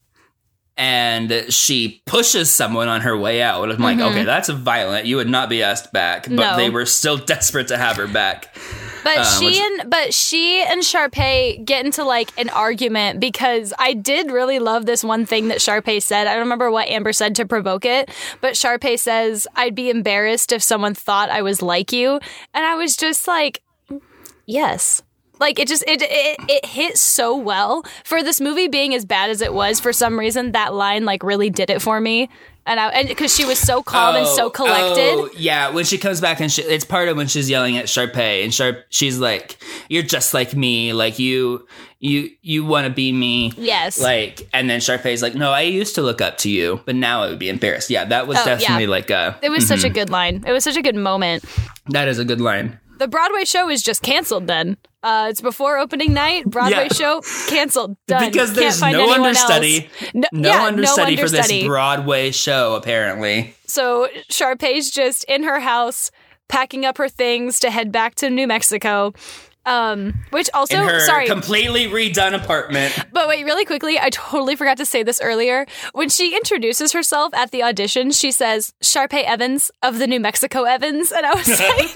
Speaker 1: and she pushes someone on her way out. I'm like, "Okay, that's violent. You would not be asked back." But
Speaker 2: Mm-hmm. No.
Speaker 1: they were still desperate to have her back.
Speaker 2: But
Speaker 1: Um,
Speaker 2: she
Speaker 1: which-
Speaker 2: and but she and Sharpay get into like an argument because I did really love this one thing that Sharpay said. I don't remember what Amber said to provoke it, but Sharpay says, "I'd be embarrassed if someone thought I was like you," and I was just like, "Yes." Like it just it, it it hit so well for this movie being as bad as it was. For some reason, that line like really did it for me, and I and because she was so calm and so
Speaker 1: Oh, oh
Speaker 2: collected.
Speaker 1: oh, yeah, when she comes back and she, it's part of when she's yelling at Sharpay and Sharp she's like, "You're just like me. Like you you you want to be me."
Speaker 2: Yes.
Speaker 1: Like and then Sharpay's like, "No, I used to look up to you, but now I would be embarrassed." Yeah, that was
Speaker 2: Oh, yeah.
Speaker 1: definitely like a
Speaker 2: It was such a mm-hmm. good line. It was such a good moment.
Speaker 1: that is a good line.
Speaker 2: The Broadway show is just canceled then. Uh, it's before opening night. Broadway
Speaker 1: Yeah.
Speaker 2: show canceled. Done.
Speaker 1: Because
Speaker 2: Can't
Speaker 1: there's
Speaker 2: find
Speaker 1: no understudy.
Speaker 2: No,
Speaker 1: No
Speaker 2: yeah,
Speaker 1: understudy
Speaker 2: no
Speaker 1: for this. Broadway show, apparently.
Speaker 2: So Sharpay's just in her house packing up her things to head back to New Mexico. Um, which also,
Speaker 1: In her
Speaker 2: sorry,
Speaker 1: completely redone apartment.
Speaker 2: but wait, really quickly, I totally forgot to say this earlier. When she introduces herself at the audition, she says Sharpay Evans of the New Mexico Evans, and I was like,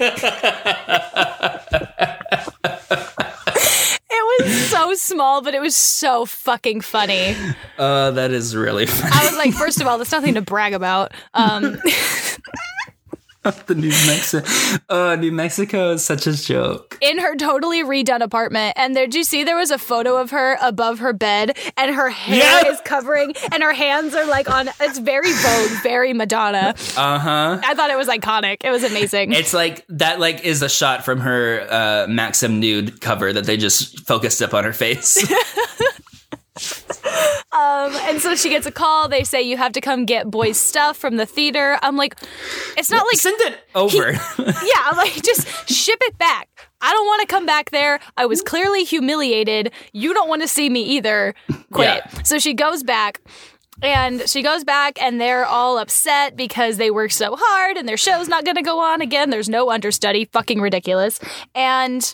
Speaker 2: it was so small, but it was so fucking funny.
Speaker 1: Uh, that is really funny.
Speaker 2: I was like, first of all, that's nothing to brag about. Um,
Speaker 1: the New Mexico. Uh, New Mexico is such a joke.
Speaker 2: in her totally redone apartment, and there, did you see there was a photo of her above her bed, and her hair is covering, and her hands are like on. It's very Vogue, very Madonna.
Speaker 1: Uh huh.
Speaker 2: I thought it was iconic. It was amazing.
Speaker 1: It's like that. Like is a shot from her uh, Maxim nude cover that they just focused up on her face.
Speaker 2: Um, and so she gets a call. They say you have to come get boys' stuff from the theater. I'm like, it's not like
Speaker 1: Send it over.
Speaker 2: yeah. I'm like, just ship it back. I don't want to come back there. I was clearly humiliated. You don't want to see me either. Quit.
Speaker 1: Yeah.
Speaker 2: So she goes back. And she goes back, and they're all upset because they worked so hard, and their show's not going to go on again. There's no understudy. Fucking ridiculous. And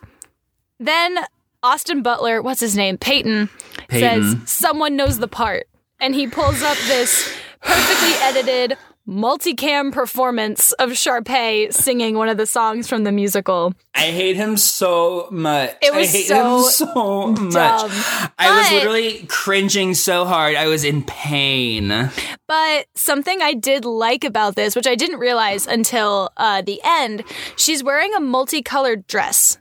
Speaker 2: then Austin Butler, what's his name? Peyton,
Speaker 1: Peyton.
Speaker 2: says someone knows the part. And he pulls up this perfectly edited multicam performance of Sharpay singing one of the songs from the musical.
Speaker 1: I hate him so much.
Speaker 2: It was
Speaker 1: I hate
Speaker 2: so
Speaker 1: him so much.
Speaker 2: dumb.
Speaker 1: I was literally cringing so hard. I was in pain.
Speaker 2: But something I did like about this, which I didn't realize until uh, the end, she's wearing a multicolored dress.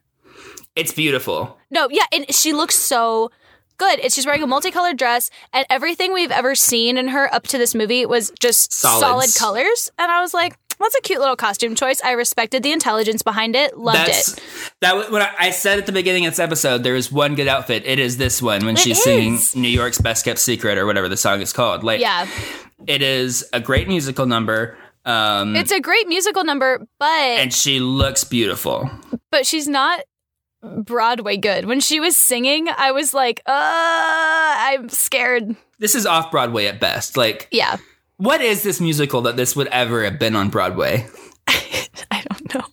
Speaker 1: It's beautiful.
Speaker 2: No, yeah, and she looks so good. It's she's wearing a multicolored dress, and everything we've ever seen in her up to this movie was just
Speaker 1: Solids.
Speaker 2: solid colors. And I was like, that's a cute little costume choice. I respected the intelligence behind it. Loved
Speaker 1: That's
Speaker 2: it.
Speaker 1: that. was- When I, said at the beginning of this episode, there is one good outfit. It is this one when
Speaker 2: It
Speaker 1: she's singing. New York's Best Kept Secret or whatever the song is called. Like,
Speaker 2: Yeah,
Speaker 1: it is a great musical number. Um,
Speaker 2: it's a great musical number, but
Speaker 1: and she looks beautiful.
Speaker 2: but she's not Broadway good. When she was singing, I was like, uh, I'm scared.
Speaker 1: This is off Broadway at best. Like,
Speaker 2: Yeah,
Speaker 1: what is this musical that this would ever have been on Broadway?
Speaker 2: I don't know.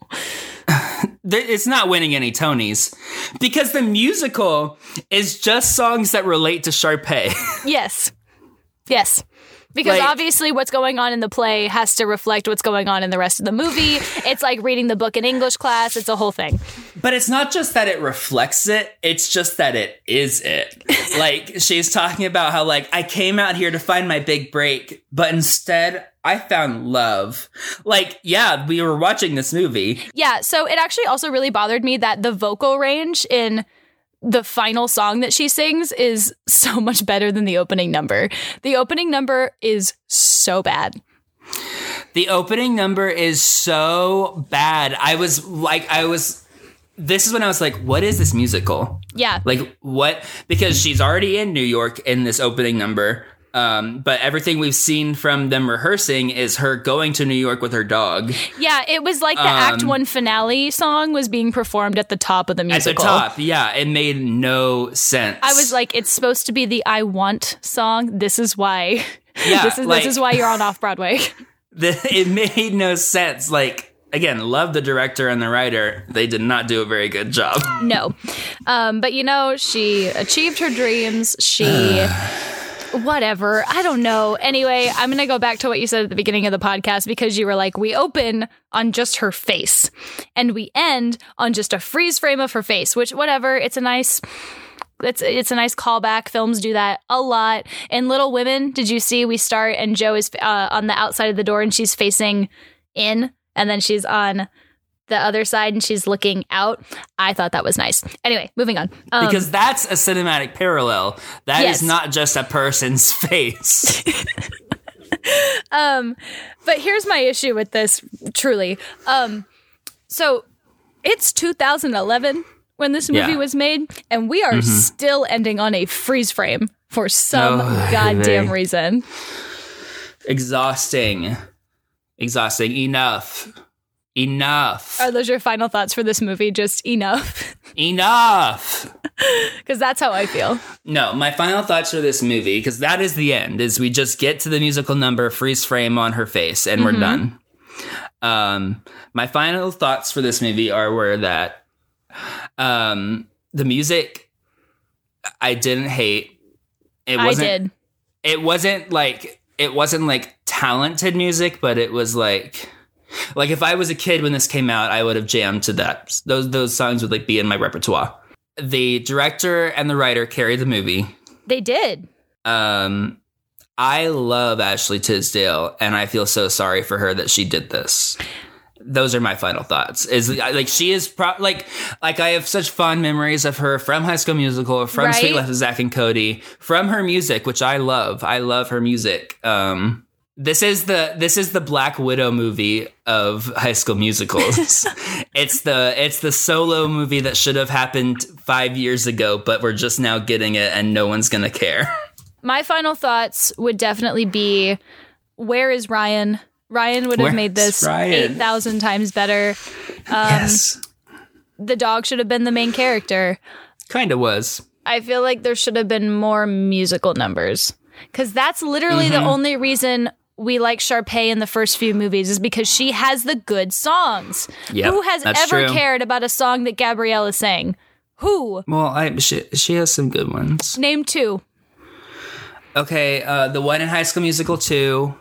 Speaker 1: It's not winning any Tonys because the musical is just songs that relate to Sharpay.
Speaker 2: Yes. Yes. Because
Speaker 1: Like-
Speaker 2: obviously, what's going on in the play has to reflect what's going on in the rest of the movie. It's like reading the book in English class. It's a whole thing.
Speaker 1: But it's not just that it reflects it, it's just that it is it. like she's talking about how like I came out here to find my big break, but instead I found love. Like, yeah, we were watching this movie.
Speaker 2: Yeah. So it actually also really bothered me that the vocal range in the final song that she sings is so much better than the opening number. The opening number is so bad.
Speaker 1: The opening number is so bad. I was like, I was. This is when I was like, what is this musical?
Speaker 2: Yeah.
Speaker 1: Like, what? Because she's already in New York in this opening number. Um, but everything we've seen from them rehearsing is her going to New York with her dog
Speaker 2: yeah, it was like the Act One finale song was being performed at the top of the music.
Speaker 1: at the
Speaker 2: musical.
Speaker 1: top. Yeah, it made no sense.
Speaker 2: I was like, it's supposed to be the "I Want" song. This is why.
Speaker 1: Yeah,
Speaker 2: this is
Speaker 1: like-
Speaker 2: this is why you're on off Broadway.
Speaker 1: the, it made no sense. Like, again, love the director and the writer. They did not do a very good job.
Speaker 2: no, um, but you know, she achieved her dreams. She. Whatever. I don't know. Anyway, I'm going to go back to what you said at the beginning of the podcast because you were like, we open on just her face and we end on just a freeze frame of her face, which, whatever, it's a nice. It's it's a nice callback. Films do that a lot. In Little Women, did you see we start and Jo is uh, on the outside of the door and she's facing in, and then she's on the other side and she's looking out. I thought that was nice. Anyway, moving on. Um,
Speaker 1: because that's a cinematic parallel. That is
Speaker 2: Yes.
Speaker 1: not just a person's face.
Speaker 2: um, but here's my issue with this. Truly, um, so it's 2011 when this movie
Speaker 1: Yeah. Mm-hmm.
Speaker 2: was made, and we are still ending on a freeze frame for some
Speaker 1: Oh,
Speaker 2: goddamn reason.
Speaker 1: Exhausting. Exhausting. Enough. Enough.
Speaker 2: Are those your final thoughts for this movie? Just enough,
Speaker 1: Enough.
Speaker 2: because that's how I feel.
Speaker 1: No, my final thoughts for this movie, because that is the end, is we just get to the musical number, freeze frame on her face, and we're done. Um, my final thoughts for this movie are were that um, the music I didn't hate. It wasn't
Speaker 2: did.
Speaker 1: it wasn't like it wasn't like talented music, but it was like like if I was a kid when this came out, I would have jammed to that. Those those songs would like be in my repertoire. The director and the writer carried the movie.
Speaker 2: They did.
Speaker 1: Um I love Ashley Tisdale and I feel so sorry for her that she did this. Those are my final thoughts. Is like she is pro- like like I have such fond memories of her from High School Musical, from
Speaker 2: Right.
Speaker 1: Suite Life of Zack and Cody, from her music, which I love. I love her music. Um, this is the this is the Black Widow movie of High School Musicals. it's the it's the solo movie that should have happened five years ago, but we're just now getting it, and no one's gonna care.
Speaker 2: My final thoughts would definitely be where is Ryan? Ryan would have
Speaker 1: Where's
Speaker 2: made this
Speaker 1: Ryan?
Speaker 2: 8,000 times better.
Speaker 1: yes,
Speaker 2: The dog should have been the main character.
Speaker 1: kind of was.
Speaker 2: I feel like there should have been more musical numbers because that's literally
Speaker 1: Mm-hmm.
Speaker 2: the only reason we like Sharpay in the first few movies is because she has the good songs.
Speaker 1: Yep,
Speaker 2: Who has ever
Speaker 1: true.
Speaker 2: cared about a song that Gabriella sang? Who?
Speaker 1: Well, I she, she has some good ones.
Speaker 2: Name two.
Speaker 1: Okay, uh, the one in High School Musical two.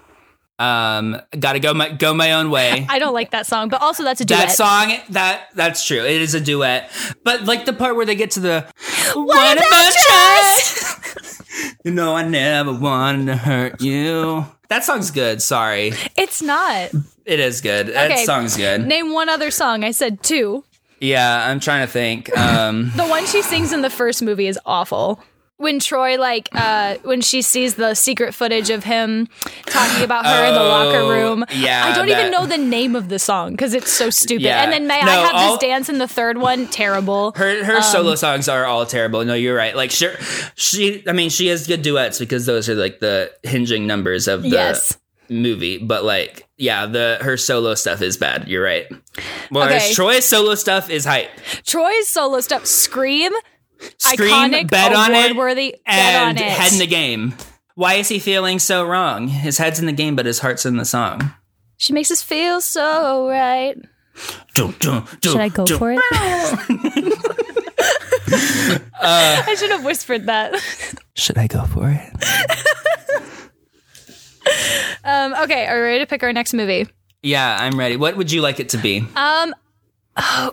Speaker 1: Um, gotta go my go my own way.
Speaker 2: I don't like that song, but also that's a duet.
Speaker 1: that song that that's true. It is a duet, but like the part where they get to the
Speaker 2: What about trust?
Speaker 1: you know, I never wanted to hurt you. That song's good. Sorry,
Speaker 2: It's not.
Speaker 1: it is good. That
Speaker 2: Okay.
Speaker 1: song's good.
Speaker 2: Name one other song. I said two.
Speaker 1: yeah, I'm trying to think. Um,
Speaker 2: The one she sings in the first movie is awful. When Troy, like, uh, when she sees the secret footage of him talking about her in the locker
Speaker 1: Oh,
Speaker 2: room,
Speaker 1: yeah,
Speaker 2: I don't
Speaker 1: that-
Speaker 2: even know the name of the song because it's so stupid.
Speaker 1: Yeah.
Speaker 2: And then May I have
Speaker 1: all-
Speaker 2: this dance in the third one? Terrible.
Speaker 1: her her
Speaker 2: Um,
Speaker 1: solo songs are all terrible. No, you're right. Like sure, she. I mean, she has good duets because those are like the hinging numbers of the
Speaker 2: Yes.
Speaker 1: movie. But like, yeah, the her solo stuff is bad. You're right. Whereas
Speaker 2: Okay.
Speaker 1: Troy's solo stuff is hype.
Speaker 2: Troy's solo stuff, Scream,
Speaker 1: Scream,
Speaker 2: iconic,
Speaker 1: bet on it,
Speaker 2: award-worthy, bet on it.
Speaker 1: head in the game. Why is he feeling so wrong? His head's in the game, but his heart's in the song.
Speaker 2: she makes us feel so right. Should I go for it? I should have whispered that.
Speaker 1: Should I go for it?
Speaker 2: Um, okay, are we ready to pick our next movie?
Speaker 1: Yeah, I'm ready. What would you like it to be?
Speaker 2: Um,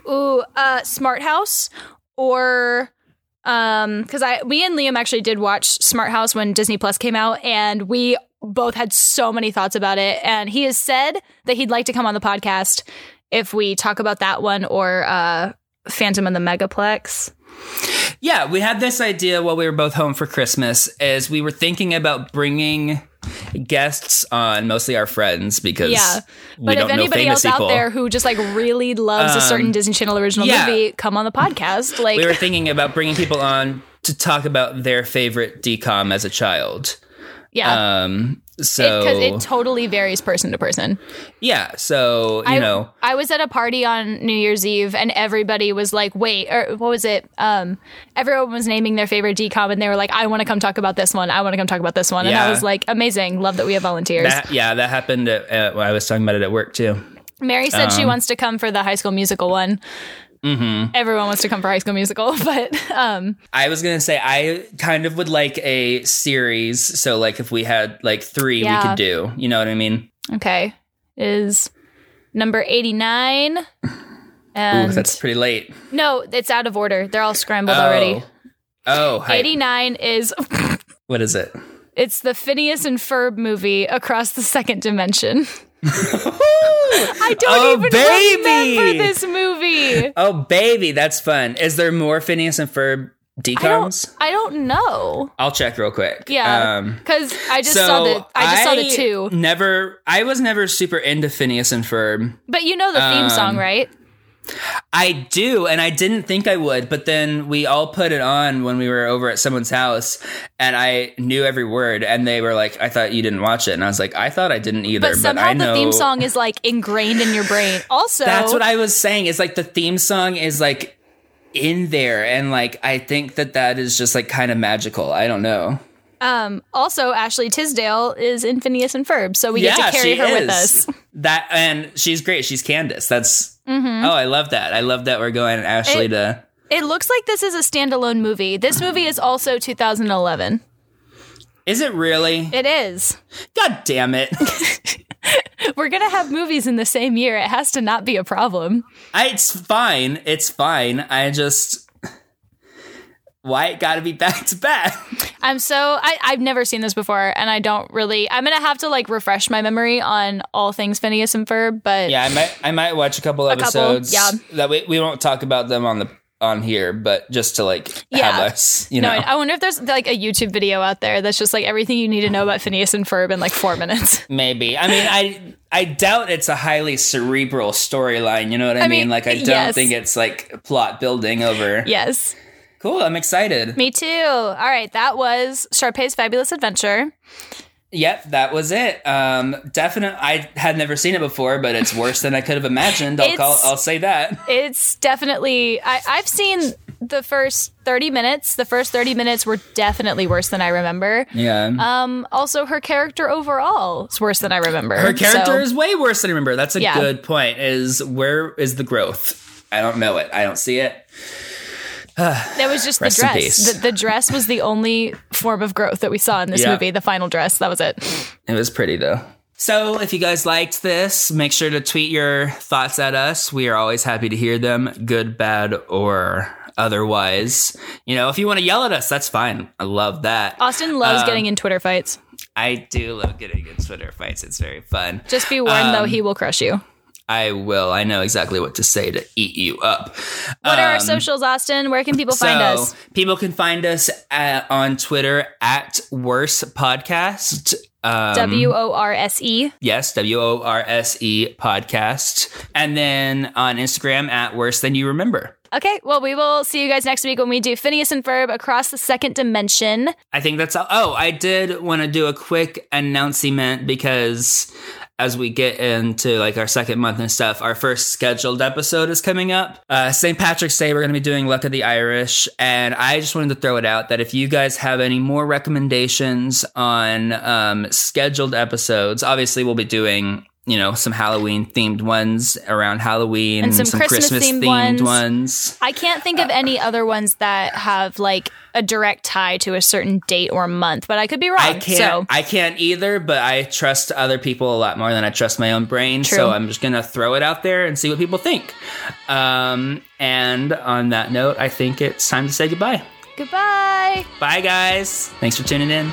Speaker 2: ooh, uh, Smart House or um, because I, we and Liam actually did watch Smart House when Disney Plus came out, and we both had so many thoughts about it. And he has said that he'd like to come on the podcast if we talk about that one or uh, Phantom of the Megaplex.
Speaker 1: Yeah, we had this idea while we were both home for Christmas as we were thinking about bringing guests on, mostly our friends, because
Speaker 2: Yeah. But if anybody else
Speaker 1: people.
Speaker 2: out there who just like really loves a certain
Speaker 1: Um,
Speaker 2: Disney Channel original
Speaker 1: yeah.
Speaker 2: movie, come on the podcast. Like
Speaker 1: we were thinking about bringing people on to talk about their favorite DCOM as a child.
Speaker 2: yeah.
Speaker 1: Um, so
Speaker 2: because it, totally varies person to person.
Speaker 1: yeah, so you
Speaker 2: I,
Speaker 1: know,
Speaker 2: I was at a party on New Year's Eve and everybody was like, wait, or what was it? Um, everyone was naming their favorite DCOM and they were like, I want to come talk about this one. I want to come talk about this one. And I was like, amazing. Love that we have volunteers.
Speaker 1: that, yeah, that happened. At, at, I was talking about it at work too.
Speaker 2: Mary said
Speaker 1: Um,
Speaker 2: she wants to come for the high school musical one.
Speaker 1: Mm-hmm.
Speaker 2: Everyone wants to come for high school musical, but um,
Speaker 1: I was gonna say I kind of would like a series. So like if we had like three,
Speaker 2: Yeah.
Speaker 1: we could do. You know what I mean?
Speaker 2: okay, is number 89.
Speaker 1: Ooh, that's pretty late.
Speaker 2: no, it's out of order. They're all scrambled already.
Speaker 1: Oh, hi.
Speaker 2: 89 is
Speaker 1: What is it?
Speaker 2: It's the Phineas and Ferb movie across the second dimension. I don't
Speaker 1: Oh,
Speaker 2: even
Speaker 1: baby!
Speaker 2: remember this movie.
Speaker 1: Oh, baby, that's fun. Is there more Phineas and Ferb
Speaker 2: I
Speaker 1: DCOMs?
Speaker 2: don't. I don't know.
Speaker 1: I'll check real quick.
Speaker 2: Yeah,
Speaker 1: Um,
Speaker 2: because I just
Speaker 1: so
Speaker 2: saw the. I just saw the two.
Speaker 1: Never. I was never super into Phineas and Ferb.
Speaker 2: But you know the theme
Speaker 1: um,
Speaker 2: song, right?
Speaker 1: I do, and I didn't think I would, but then we all put it on when we were over at someone's house, and I knew every word, and they were like, "I thought you didn't watch it," and I was like, "I thought I didn't either."
Speaker 2: But somehow
Speaker 1: I know
Speaker 2: the theme song is like ingrained in your brain. Also,
Speaker 1: That's what I was saying. Is like the theme song is like in there, and like I think that that is just like kind of magical. I don't know.
Speaker 2: Um. Also, Ashley Tisdale is in Phineas and Ferb, so we get to carry her with us.
Speaker 1: That and she's great. She's Candace. That's
Speaker 2: Mm-hmm.
Speaker 1: oh, I love that. I love that we're going Ashley
Speaker 2: It-
Speaker 1: to.
Speaker 2: It looks like this is a standalone movie. This movie is also 2011.
Speaker 1: Is it really?
Speaker 2: It is.
Speaker 1: God damn it!
Speaker 2: We're gonna have movies in the same year. It has to not be a problem.
Speaker 1: I, it's fine. It's fine. I just why it got to be back to back.
Speaker 2: I'm so I, I've never seen this before, and I don't really. I'm gonna have to like refresh my memory on all things Phineas and Ferb. But
Speaker 1: Yeah, I might I might watch a couple
Speaker 2: couple,
Speaker 1: episodes.
Speaker 2: yeah.
Speaker 1: that we we won't talk about them on the on here, but just to like have
Speaker 2: Yeah.
Speaker 1: us, you
Speaker 2: no,
Speaker 1: know.
Speaker 2: I wonder if there's like a YouTube video out there that's just like everything you need to know about Phineas and Ferb in like four minutes.
Speaker 1: Maybe. I mean, I I doubt it's a highly cerebral storyline. You know what I,
Speaker 2: I
Speaker 1: mean?
Speaker 2: mean,
Speaker 1: Like, I don't
Speaker 2: yes.
Speaker 1: think it's like plot building over.
Speaker 2: yes,
Speaker 1: Cool. I'm excited.
Speaker 2: me too. All right, that was Sharpay's Fabulous Adventure.
Speaker 1: Yep, that was it. Um, definite. I had never seen it before, but it's worse than I could have imagined. I'll call. I'll say that.
Speaker 2: It's definitely. I, I've seen the first 30 minutes. The first 30 minutes were definitely worse than I remember.
Speaker 1: Yeah.
Speaker 2: Um, also, her character overall is worse than I remember.
Speaker 1: Her character
Speaker 2: So-
Speaker 1: is way worse than I remember. That's a
Speaker 2: Yeah.
Speaker 1: good point. Is where is the growth? I don't know it. I don't see it.
Speaker 2: That was just the dress. The, the dress was the only form of growth that we saw in this
Speaker 1: Yeah.
Speaker 2: movie. The final dress. That was it.
Speaker 1: It was pretty though. So, if you guys liked this, make sure to tweet your thoughts at us. We are always happy to hear them, good, bad, or otherwise. You know, if you want to yell at us, that's fine. I love that.
Speaker 2: Austin loves
Speaker 1: Um,
Speaker 2: getting in Twitter fights.
Speaker 1: I do love getting in Twitter fights. It's very fun.
Speaker 2: Just be warned, though,
Speaker 1: um,
Speaker 2: he will crush you.
Speaker 1: I will. I know exactly what to say to eat you up.
Speaker 2: What are our
Speaker 1: Um,
Speaker 2: socials, Austin? Where can people find us?
Speaker 1: People can find us at, on Twitter at Worse Podcast. Um,
Speaker 2: W O R S E.
Speaker 1: Yes, W O R S E podcast. And then on Instagram at Worse Than You Remember.
Speaker 2: Okay, well, we will see you guys next week when we do Phineas and Ferb across the second dimension.
Speaker 1: I think that's all. Oh, I did want to do a quick announcement because as we get into like our second month and stuff, our first scheduled episode is coming up. Uh, St. Patrick's Day, we're going to be doing Luck of the Irish. And I just wanted to throw it out that if you guys have any more recommendations on um, scheduled episodes, obviously we'll be doing. You know, some Halloween themed ones around Halloween
Speaker 2: And some Christmas-themed
Speaker 1: themed
Speaker 2: ones.
Speaker 1: ones.
Speaker 2: I can't think of any other ones that have like a direct tie to a certain date or month, but I could be wrong.
Speaker 1: I can't.
Speaker 2: So
Speaker 1: I can't either. But I trust other people a lot more than I trust my own brain.
Speaker 2: True.
Speaker 1: So I'm just gonna throw it out there and see what people think. Um, and on that note, I think it's time to say goodbye.
Speaker 2: goodbye.
Speaker 1: Bye, guys. Thanks for tuning in.